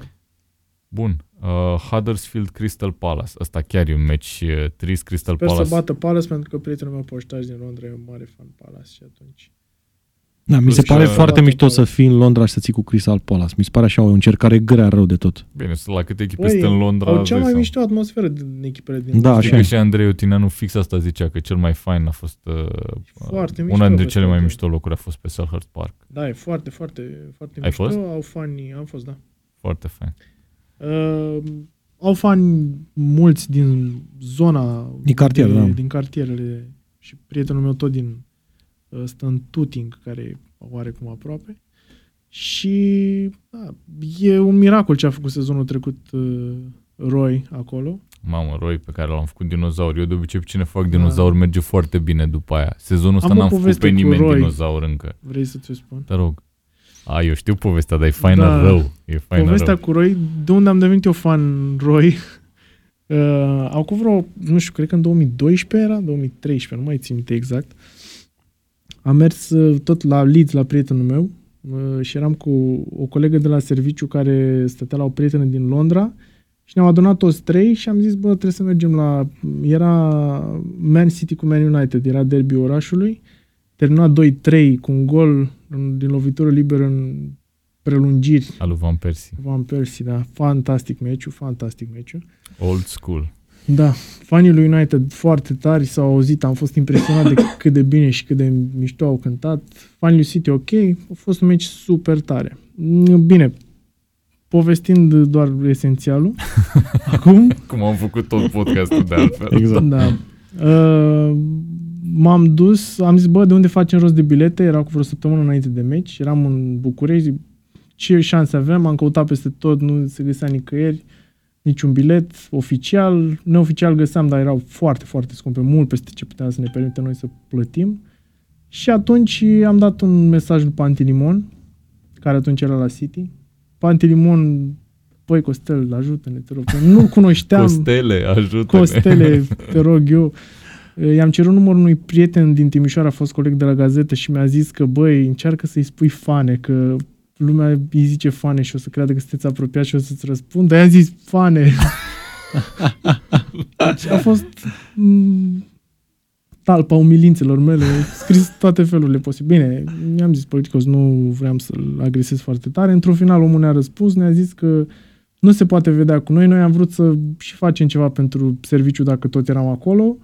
Bun. Uh, Huddersfield Crystal Palace. Asta chiar e un meci uh, trist. Crystal Sper Palace. să bată Palace pentru că prietenul meu poștaș din Londra e un mare fan Palace și atunci. Da, mi Plus se că- pare foarte Bată mișto să Palace. fii în Londra și să ții cu Crystal Palace. Mi se pare așa o încercare grea rău de tot. Bine, sunt la câte echipe Băi, sunt în Londra. Au îți cea dai mai seama. mișto atmosferă din echipele din Da, Londra. Știi așa că e. și Andrei Otineanu fix asta zicea, că cel mai fain a fost uh, Foarte uh, mișto una dintre pe cele mai toate. mișto locuri a fost pe Selhurst Park. Da, e foarte, foarte, foarte Ai mișto. fost? Au fani, am fost, da. Foarte fain. Uh, au fani mulți din zona Din cartier, de, da. din cartierele și prietenul meu tot din uh, stă în Tuting, care e oarecum aproape. Și da, e un miracol ce a făcut sezonul trecut uh, Roy acolo. Mamă, Roy pe care l-am făcut dinozaur. Eu de obicei pe cine fac Da. dinozaur merge foarte bine după aia. Sezonul ăsta Am o n-am făcut poveste pe cu nimeni Roy. dinozaur încă. Vrei să ți-o spun? Te rog. A, eu știu povestea, dar e faină Da. rău. E faină Povestea rău. cu Roy, de unde am devenit eu fan Roy, uh, au cu vreo, nu știu, cred că în 2012 era, 2013, nu mai țin minte exact. Am mers uh, tot la Leeds, la prietenul meu, uh, și eram cu o colegă de la serviciu care stătea la o prietenă din Londra și ne-am adunat toți trei și am zis, bă, trebuie să mergem la... Era Man City cu Man United, era derby orașului terminat 2-3 cu un gol din lovitură liberă în prelungiri. Al lui Van Persie. Van Persie, da. Fantastic meciul, fantastic meciul. Old school. Da, fanii lui United foarte tari s-au auzit, am fost impresionat de cât de bine și cât de mișto au cântat. Fanii lui City ok, a fost un meci super tare. Bine, povestind doar esențialul, acum... Cum am făcut tot podcastul de altfel. Exact. Da. Uh, m-am dus, am zis, bă, de unde facem rost de bilete? Era cu vreo săptămână înainte de meci, eram în București, ce șanse aveam, am căutat peste tot, nu se găsea nicăieri niciun bilet oficial. Neoficial găseam, dar erau foarte, foarte scumpe, mult peste ce puteam să ne permite noi să plătim. Și atunci am dat un mesaj lui Pantilimon, care atunci era la City. Pantilimon, păi Costel, ajută-ne, te rog. Nu cunoșteam. Costele, ajută-ne. Costele, te rog eu. I-am cerut numărul unui prieten din Timișoara, a fost coleg de la gazetă și mi-a zis că, băi, încearcă să-i spui fane, că lumea îi zice fane și o să creadă că sunteți apropiat și o să-ți răspund, dar i-am zis fane. și a fost mm, talpa umilințelor mele, scris toate felurile posibile. Bine, mi-am zis politicos, nu vreau să-l agresez foarte tare. Într-un final omul ne-a răspuns, ne-a zis că nu se poate vedea cu noi. Noi am vrut să și facem ceva pentru serviciu dacă tot eram acolo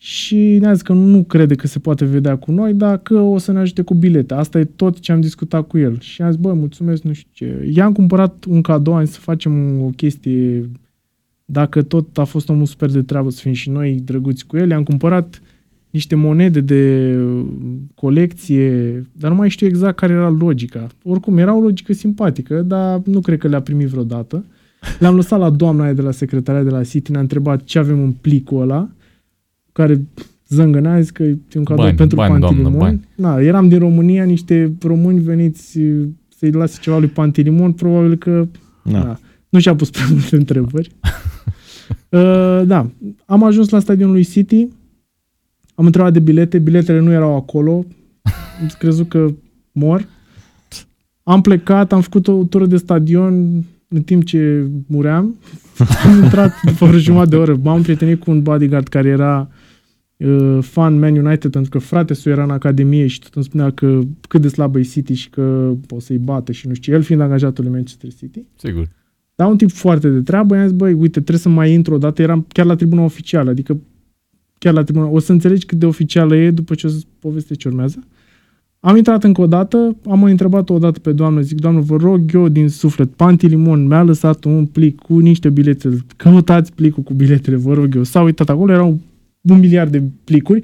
și ne-a zis că nu crede că se poate vedea cu noi, dar că o să ne ajute cu bilete. Asta e tot ce am discutat cu el. Și am zis, bă, mulțumesc, nu știu ce. I-am cumpărat un cadou, am zis să facem o chestie, dacă tot a fost omul super de treabă să fim și noi drăguți cu el, i-am cumpărat niște monede de colecție, dar nu mai știu exact care era logica. Oricum, era o logică simpatică, dar nu cred că le-a primit vreodată. Le-am lăsat la doamna aia de la secretaria de la City, ne-a întrebat ce avem în plicul ăla care zângănea, a zis că e un cadou bani, pentru bani, Pantilimon. Doamnă, bani. Na, eram din România, niște români veniți să-i lase ceva lui Pantilimon, probabil că da. Na, nu și-a pus prea multe întrebări. uh, da, am ajuns la stadionul lui City, am întrebat de bilete, biletele nu erau acolo, am crezut că mor. Am plecat, am făcut o tură de stadion în timp ce muream. am intrat după o jumătate de oră, m-am prietenit cu un bodyguard care era uh, fan Man United pentru că frate său era în academie și tot îmi spunea că cât de slabă e City și că o să-i bată și nu știu el fiind angajatul lui Manchester City. Sigur. Dar un tip foarte de treabă, i-am zis, băi, uite, trebuie să mai intru o dată, eram chiar la tribuna oficială, adică chiar la tribuna, o să înțelegi cât de oficială e după ce o să poveste ce urmează. Am intrat încă o dată, am mai întrebat o dată pe doamnă, zic, doamnă, vă rog eu din suflet, Pantilimon mi-a lăsat un plic cu niște bilete, căutați plicul cu biletele, vă rog eu. S-a uitat acolo, erau un miliard de plicuri.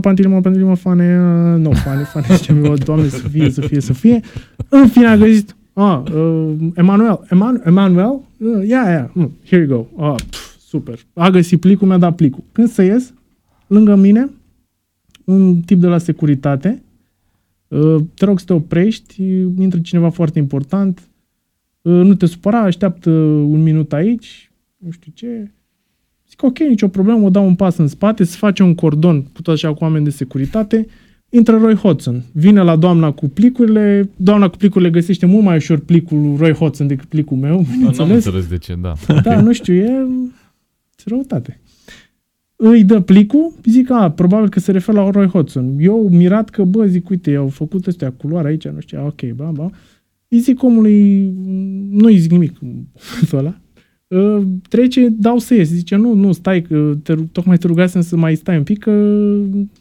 Pantilimon, Pantilimon, fane, nu, fane, fane, zicem eu, doamne, să fie, să fie, să fie. În fine a găsit, ah, uh, Emanuel, Eman, Emanuel, uh, yeah, yeah, mm, here you go, ah, pf, super. A găsit plicul, mi-a dat plicul. Când să ies, lângă mine, un tip de la securitate, uh, te rog să te oprești, intră cineva foarte important, uh, nu te supăra, așteaptă un minut aici, nu știu ce, Zic, ok, nicio problemă, o dau un pas în spate, se face un cordon cu tot așa cu oameni de securitate, intră Roy Hodgson. Vine la doamna cu plicurile, doamna cu plicurile găsește mult mai ușor plicul Roy Hodgson decât plicul meu. Nu am înțeles de ce, da. Da, nu știu, e răutate. Îi dă plicul, zic, a, probabil că se referă la Roy Hodgson. Eu mirat că, bă, zic, uite, au făcut ăstea culoare aici, nu știu, ok, ba, ba. Îi zic omului, nu îi zic nimic ăla. Uh, trece, dau să ies. Zice, nu, nu, stai, că te, tocmai te rugasem să mai stai un pic, că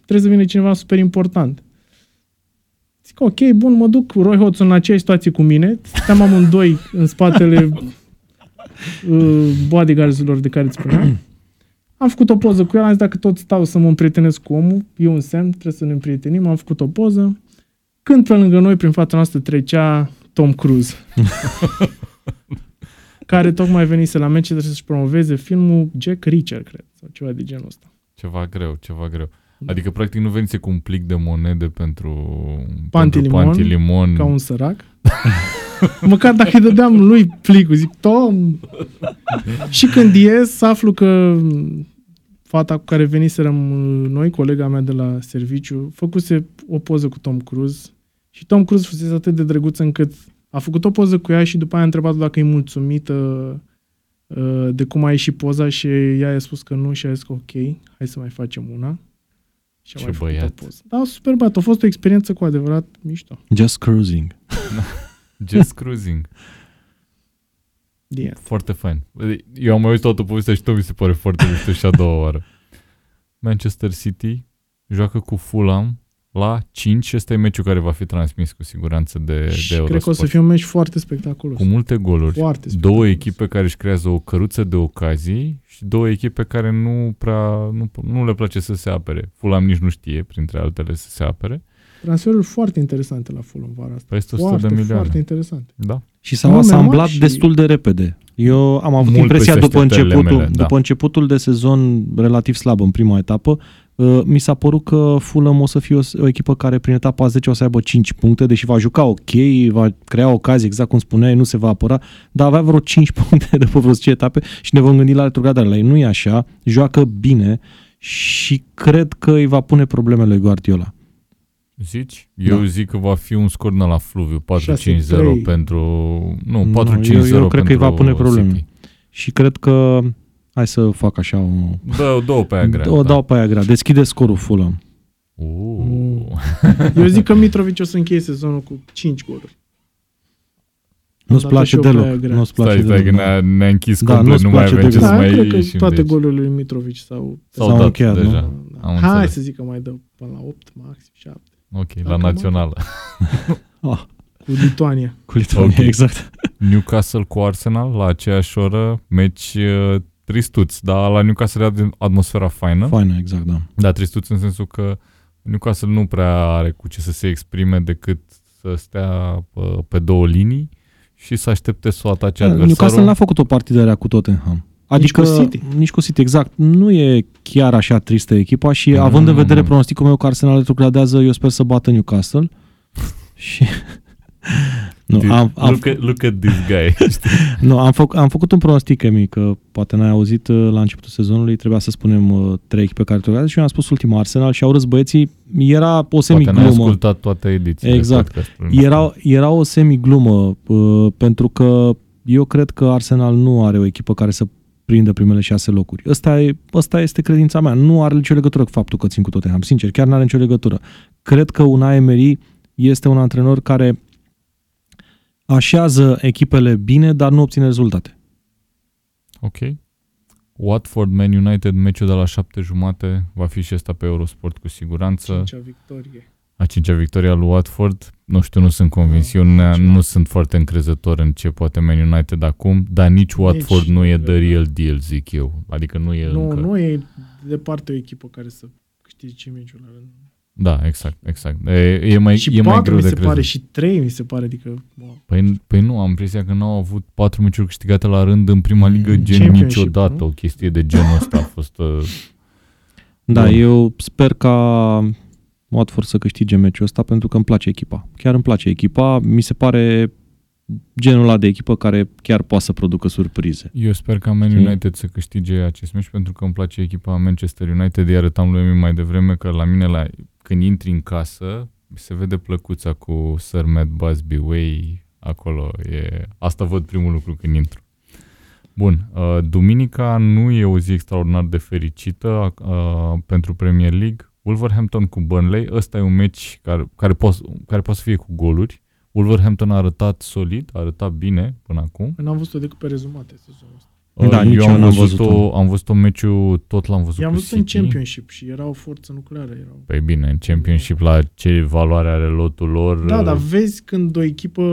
trebuie să vină cineva super important. Zic, ok, bun, mă duc Roy Hodgson în aceeași situație cu mine. Stăm amândoi în spatele uh, bodyguards-urilor de care îți spuneam. Am făcut o poză cu el, am zis, dacă tot stau să mă împrietenesc cu omul, e un semn, trebuie să ne împrietenim, am făcut o poză. Când pe lângă noi, prin fața noastră, trecea Tom Cruise. care tocmai venise la Manchester să-și promoveze filmul Jack Reacher, cred, sau ceva de genul ăsta. Ceva greu, ceva greu. Da. Adică, practic, nu venise cu un plic de monede pentru pantilimon, pentru pantilimon. ca un sărac. Măcar dacă îi dădeam lui plicul, zic, Tom! și când ies, aflu că fata cu care veniserăm noi, colega mea de la serviciu, făcuse o poză cu Tom Cruise și Tom Cruise fusese atât de drăguț încât a făcut o poză cu ea și după aia a întrebat dacă e mulțumită uh, de cum a ieșit poza și ea a spus că nu și a zis că ok, hai să mai facem una. Și Ce băiat. Poză. Da, super băiat. A fost o experiență cu adevărat mișto. Just cruising. Just cruising. Yeah. Foarte fain. Eu am mai auzit toată povestea și tot mi se pare foarte mișto și a doua oară. Manchester City joacă cu Fulham la 5 și ăsta e meciul care va fi transmis cu siguranță de, și de Eurosport. cred că o să fie un meci foarte spectaculos. Cu multe goluri. Foarte două echipe care își creează o căruță de ocazii și două echipe care nu prea nu, nu le place să se apere. Fulham nici nu știe, printre altele, să se apere. Transferuri foarte interesante la Fulham vara asta. Peste 100 foarte, de milioane. Foarte interesante. Da. Și s-au asamblat și... destul de repede. Eu am avut Mult impresia după începutul, mele, da. după începutul de sezon relativ slab în prima etapă, uh, mi s-a părut că Fulham o să fie o, o echipă care prin etapa 10 o să aibă 5 puncte, deși va juca ok, va crea ocazii, exact cum spuneai, nu se va apăra, dar avea vreo 5 puncte după vreo 10 etape și ne vom gândi la retrogradare. La ei nu e așa, joacă bine și cred că îi va pune probleme lui Guardiola. Zici? Eu da. zic că va fi un scor la Fluviu, 4-5-0 pentru... Nu, 4-5-0 eu, eu cred că îi va pune probleme. City. Și cred că... Hai să fac așa o... Dă, două pe aia grea. O dau pe aia grea. Deschide scorul Fulham. Uh. Eu zic că Mitrovic o să încheie sezonul cu 5 goluri. Nu-ți place deloc. Nu-ți place stai, stai, deloc. că ne-a, ne închis Da, complet, nu-ți nu mai place avem ce deloc. să Da, mai cred că ieșim toate de aici. golurile lui Mitrovic s-au... S-au S-au dat încheiat, nu? deja. Da. Am Hai înțeles. să zic că mai dă până la 8, maxim 7. Ok, la Acum- națională. Ah, Cu Lituania. cu Lituania, Ok. exact. Newcastle cu Arsenal la aceeași oră, meci uh, tristuț, dar la Newcastle are atmosfera faină. Faină, exact, da. Da, tristuț în sensul că Newcastle nu prea are cu ce să se exprime decât să stea pe, pe două linii și să aștepte să o atace Newcastle adversarul. n-a făcut o partidă rea cu Tottenham. Adică, cu City. Nici cu City, exact. Nu e chiar așa tristă echipa și Nu, având în nu, vedere nu. pronosticul meu că Arsenal retrogradează, eu sper să bată Newcastle. și... nu, Dude, am, am, look, at, look at this guy. Știi? nu am, făc, am făcut un pronostic, Emi, că poate n-ai auzit uh, la începutul sezonului, trebuia să spunem uh, trei echipe care retrogradează și eu am spus ultima Arsenal și au râs băieții. Era o Poate n-ai semi-glumă. ascultat toate edițiile Exact. podcastului nostru. Era, era o semi-glumă, uh, pentru că eu cred că Arsenal nu are o echipă care să prindă primele șase locuri. Ăsta, e, ăsta este credința mea. Nu are nicio legătură cu faptul că țin cu Tottenham. Sincer, chiar nu are nicio legătură. Cred că Unai Emery este un antrenor care așează echipele bine, dar nu obține rezultate. Ok. Watford Man United, meciul de la șapte jumate, va fi și ăsta pe Eurosport cu siguranță. Cincea victorie. A cincea victorie a lui Watford, nu știu, nu sunt convins. Da, Eu nu, nici eu. nu sunt foarte încrezător în ce poate Man United acum, dar nici Watford nu e nu the cred. real deal, zic eu. Adică nu e Nu, încă. nu e departe o echipă care să câștige meciul la rând. Da, exact, exact. E, e mai, și e mai patru greu mi de se crezut. pare și trei mi se pare, adică wow. Păi, păi nu, am impresia că n-au avut patru meciuri câștigate la rând în prima ligă Mm, gen Championship, niciodată. nu? O chestie de genul ăsta a fost... Uh, Da, Bun. eu sper ca Watford să câștige meciul ăsta pentru că îmi place echipa. Chiar îmi place echipa. Mi se pare genul ăla de echipă care chiar poate să producă surprize. Eu sper ca Man Știi? United să câștige acest meci pentru că îmi place echipa Manchester United. Îi arătam lui Emi mai devreme că la mine, la, când intri în casă, se vede plăcuța cu Sir Matt Busby Way acolo. E, asta văd primul lucru când intru. Bun, uh, duminica nu e o zi extraordinar de fericită uh, pentru Premier League. Wolverhampton cu Burnley, ăsta e un meci care, care, poate, care poate să fie cu goluri. Wolverhampton a arătat solid, a arătat bine până acum. N-am văzut-o decât pe rezumate sezonul ăsta. Da, Uh, nici eu eu am n-am văzut-o, văzut-o. am văzut-o meciul, tot l-am văzut I-am cu văzut în City. Championship și era o forță nucleară. Erau. Păi bine, în Championship la ce valoare are lotul lor. Da, uh, dar vezi când o echipă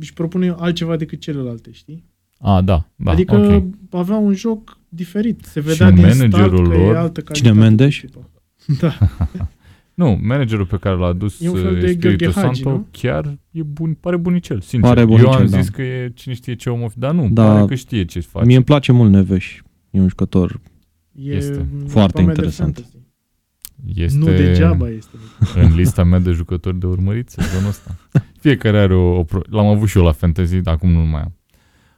își propune altceva decât celelalte, știi? A, da, da, adică ok. avea un joc diferit. Se vedea Și din managerul start că lor- e altă calitate. Cine, Mendes? de echipă. Da. Nu, managerul pe care l-a adus E un fel uh, de Espiritu Gheorghe Hagi, Santo nu? chiar e bun, pare bunicel, sincer. Pare Eu bunicel, am da. zis că e cine știe ce om of, dar nu, Da. pare că știe ce face. Mie îmi place mult Neveș. E un jucător. E Este foarte echipa mea de interesant. fantasy. Este Nu degeaba este. în lista mea de jucători de urmărit sezonul ăsta. Fiecare are o, o pro... L-am avut și eu la fantasy, dar acum nu mai am.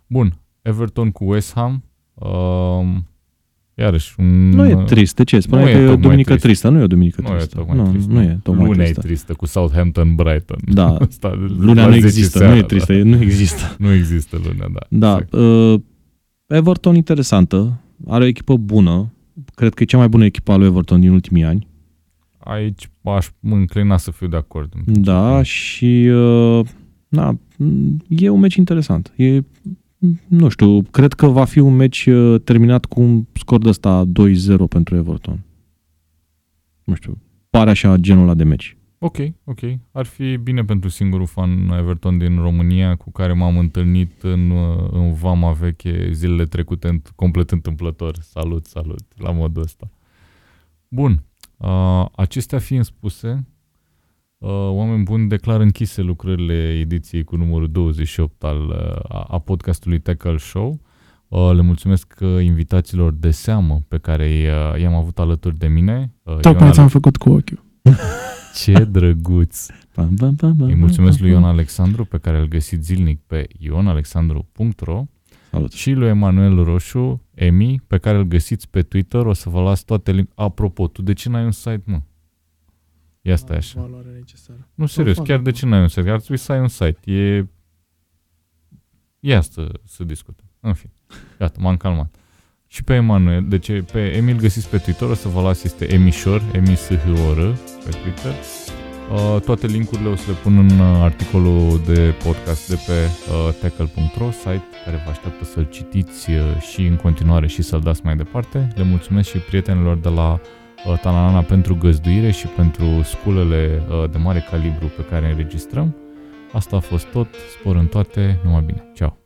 Bun, Everton cu West Ham. Um, iarăși, un... Nu e trist. De ce? Spune nu că e e o tocmai duminică trist. tristă. Nu e o duminică Nu e tristă. tocmai nu, trist, nu e tocmai Luna tristă. e tristă cu Southampton Brighton. Da. Asta, Luna la nu 10 există. seara, nu e da. tristă. Nu există. Nu există luna, da. Da. Exact. Uh, Everton interesantă. Are o echipă bună. Cred că e cea mai bună echipă a lui Everton din ultimii ani. aici aș înclina să fiu de acord. Da, și uh, na, e un meci interesant. E, nu știu, cred că va fi un meci uh, terminat cu un scor de ăsta 2-0 pentru Everton. Nu știu, pare așa genul ăla de meci. Ok, ok. Ar fi bine pentru singurul fan Everton din România cu care m-am întâlnit în, uh, în Vama veche zilele trecute complet întâmplător. Salut, salut, la modul ăsta. Bun, uh, acestea fiind spuse, uh, oameni buni declar închise lucrările ediției cu numărul 28 al, uh, a podcastului Tackle Show. Uh, le mulțumesc uh, invitațiilor de seamă pe care uh, i-am avut alături de mine. Uh, Tocmai ți-am făcut cu ochiul. Ce drăguț! Bam, bam, bam, bam, Îi mulțumesc lui Ion Alexandru, pe care îl găsiți zilnic pe ionalexandru.ro Salut. și lui Emanuel Roșu, Emi, pe care îl găsiți pe Twitter. O să vă las toate link. Apropo, tu de ce n-ai un site, mă? Ia stai așa. Nu, serios, chiar de ce n-ai un site? Ar trebui să ai un site. E... Ia să, să discutăm. În fine. Gata, m-am calmat. Și pe Emanuel, deci pe Emil găsiți pe Twitter, o să vă las, este Emișor, R pe Twitter. Uh, toate linkurile o să le pun în uh, articolul de podcast de pe uh, tackle.ro, site care vă așteaptă să-l citiți uh, și în continuare și să-l dați mai departe. Le mulțumesc și prietenilor de la uh, Tananana pentru găzduire și pentru sculele uh, de mare calibru pe care înregistrăm. Asta a fost tot, spor în toate, numai bine. Ceau!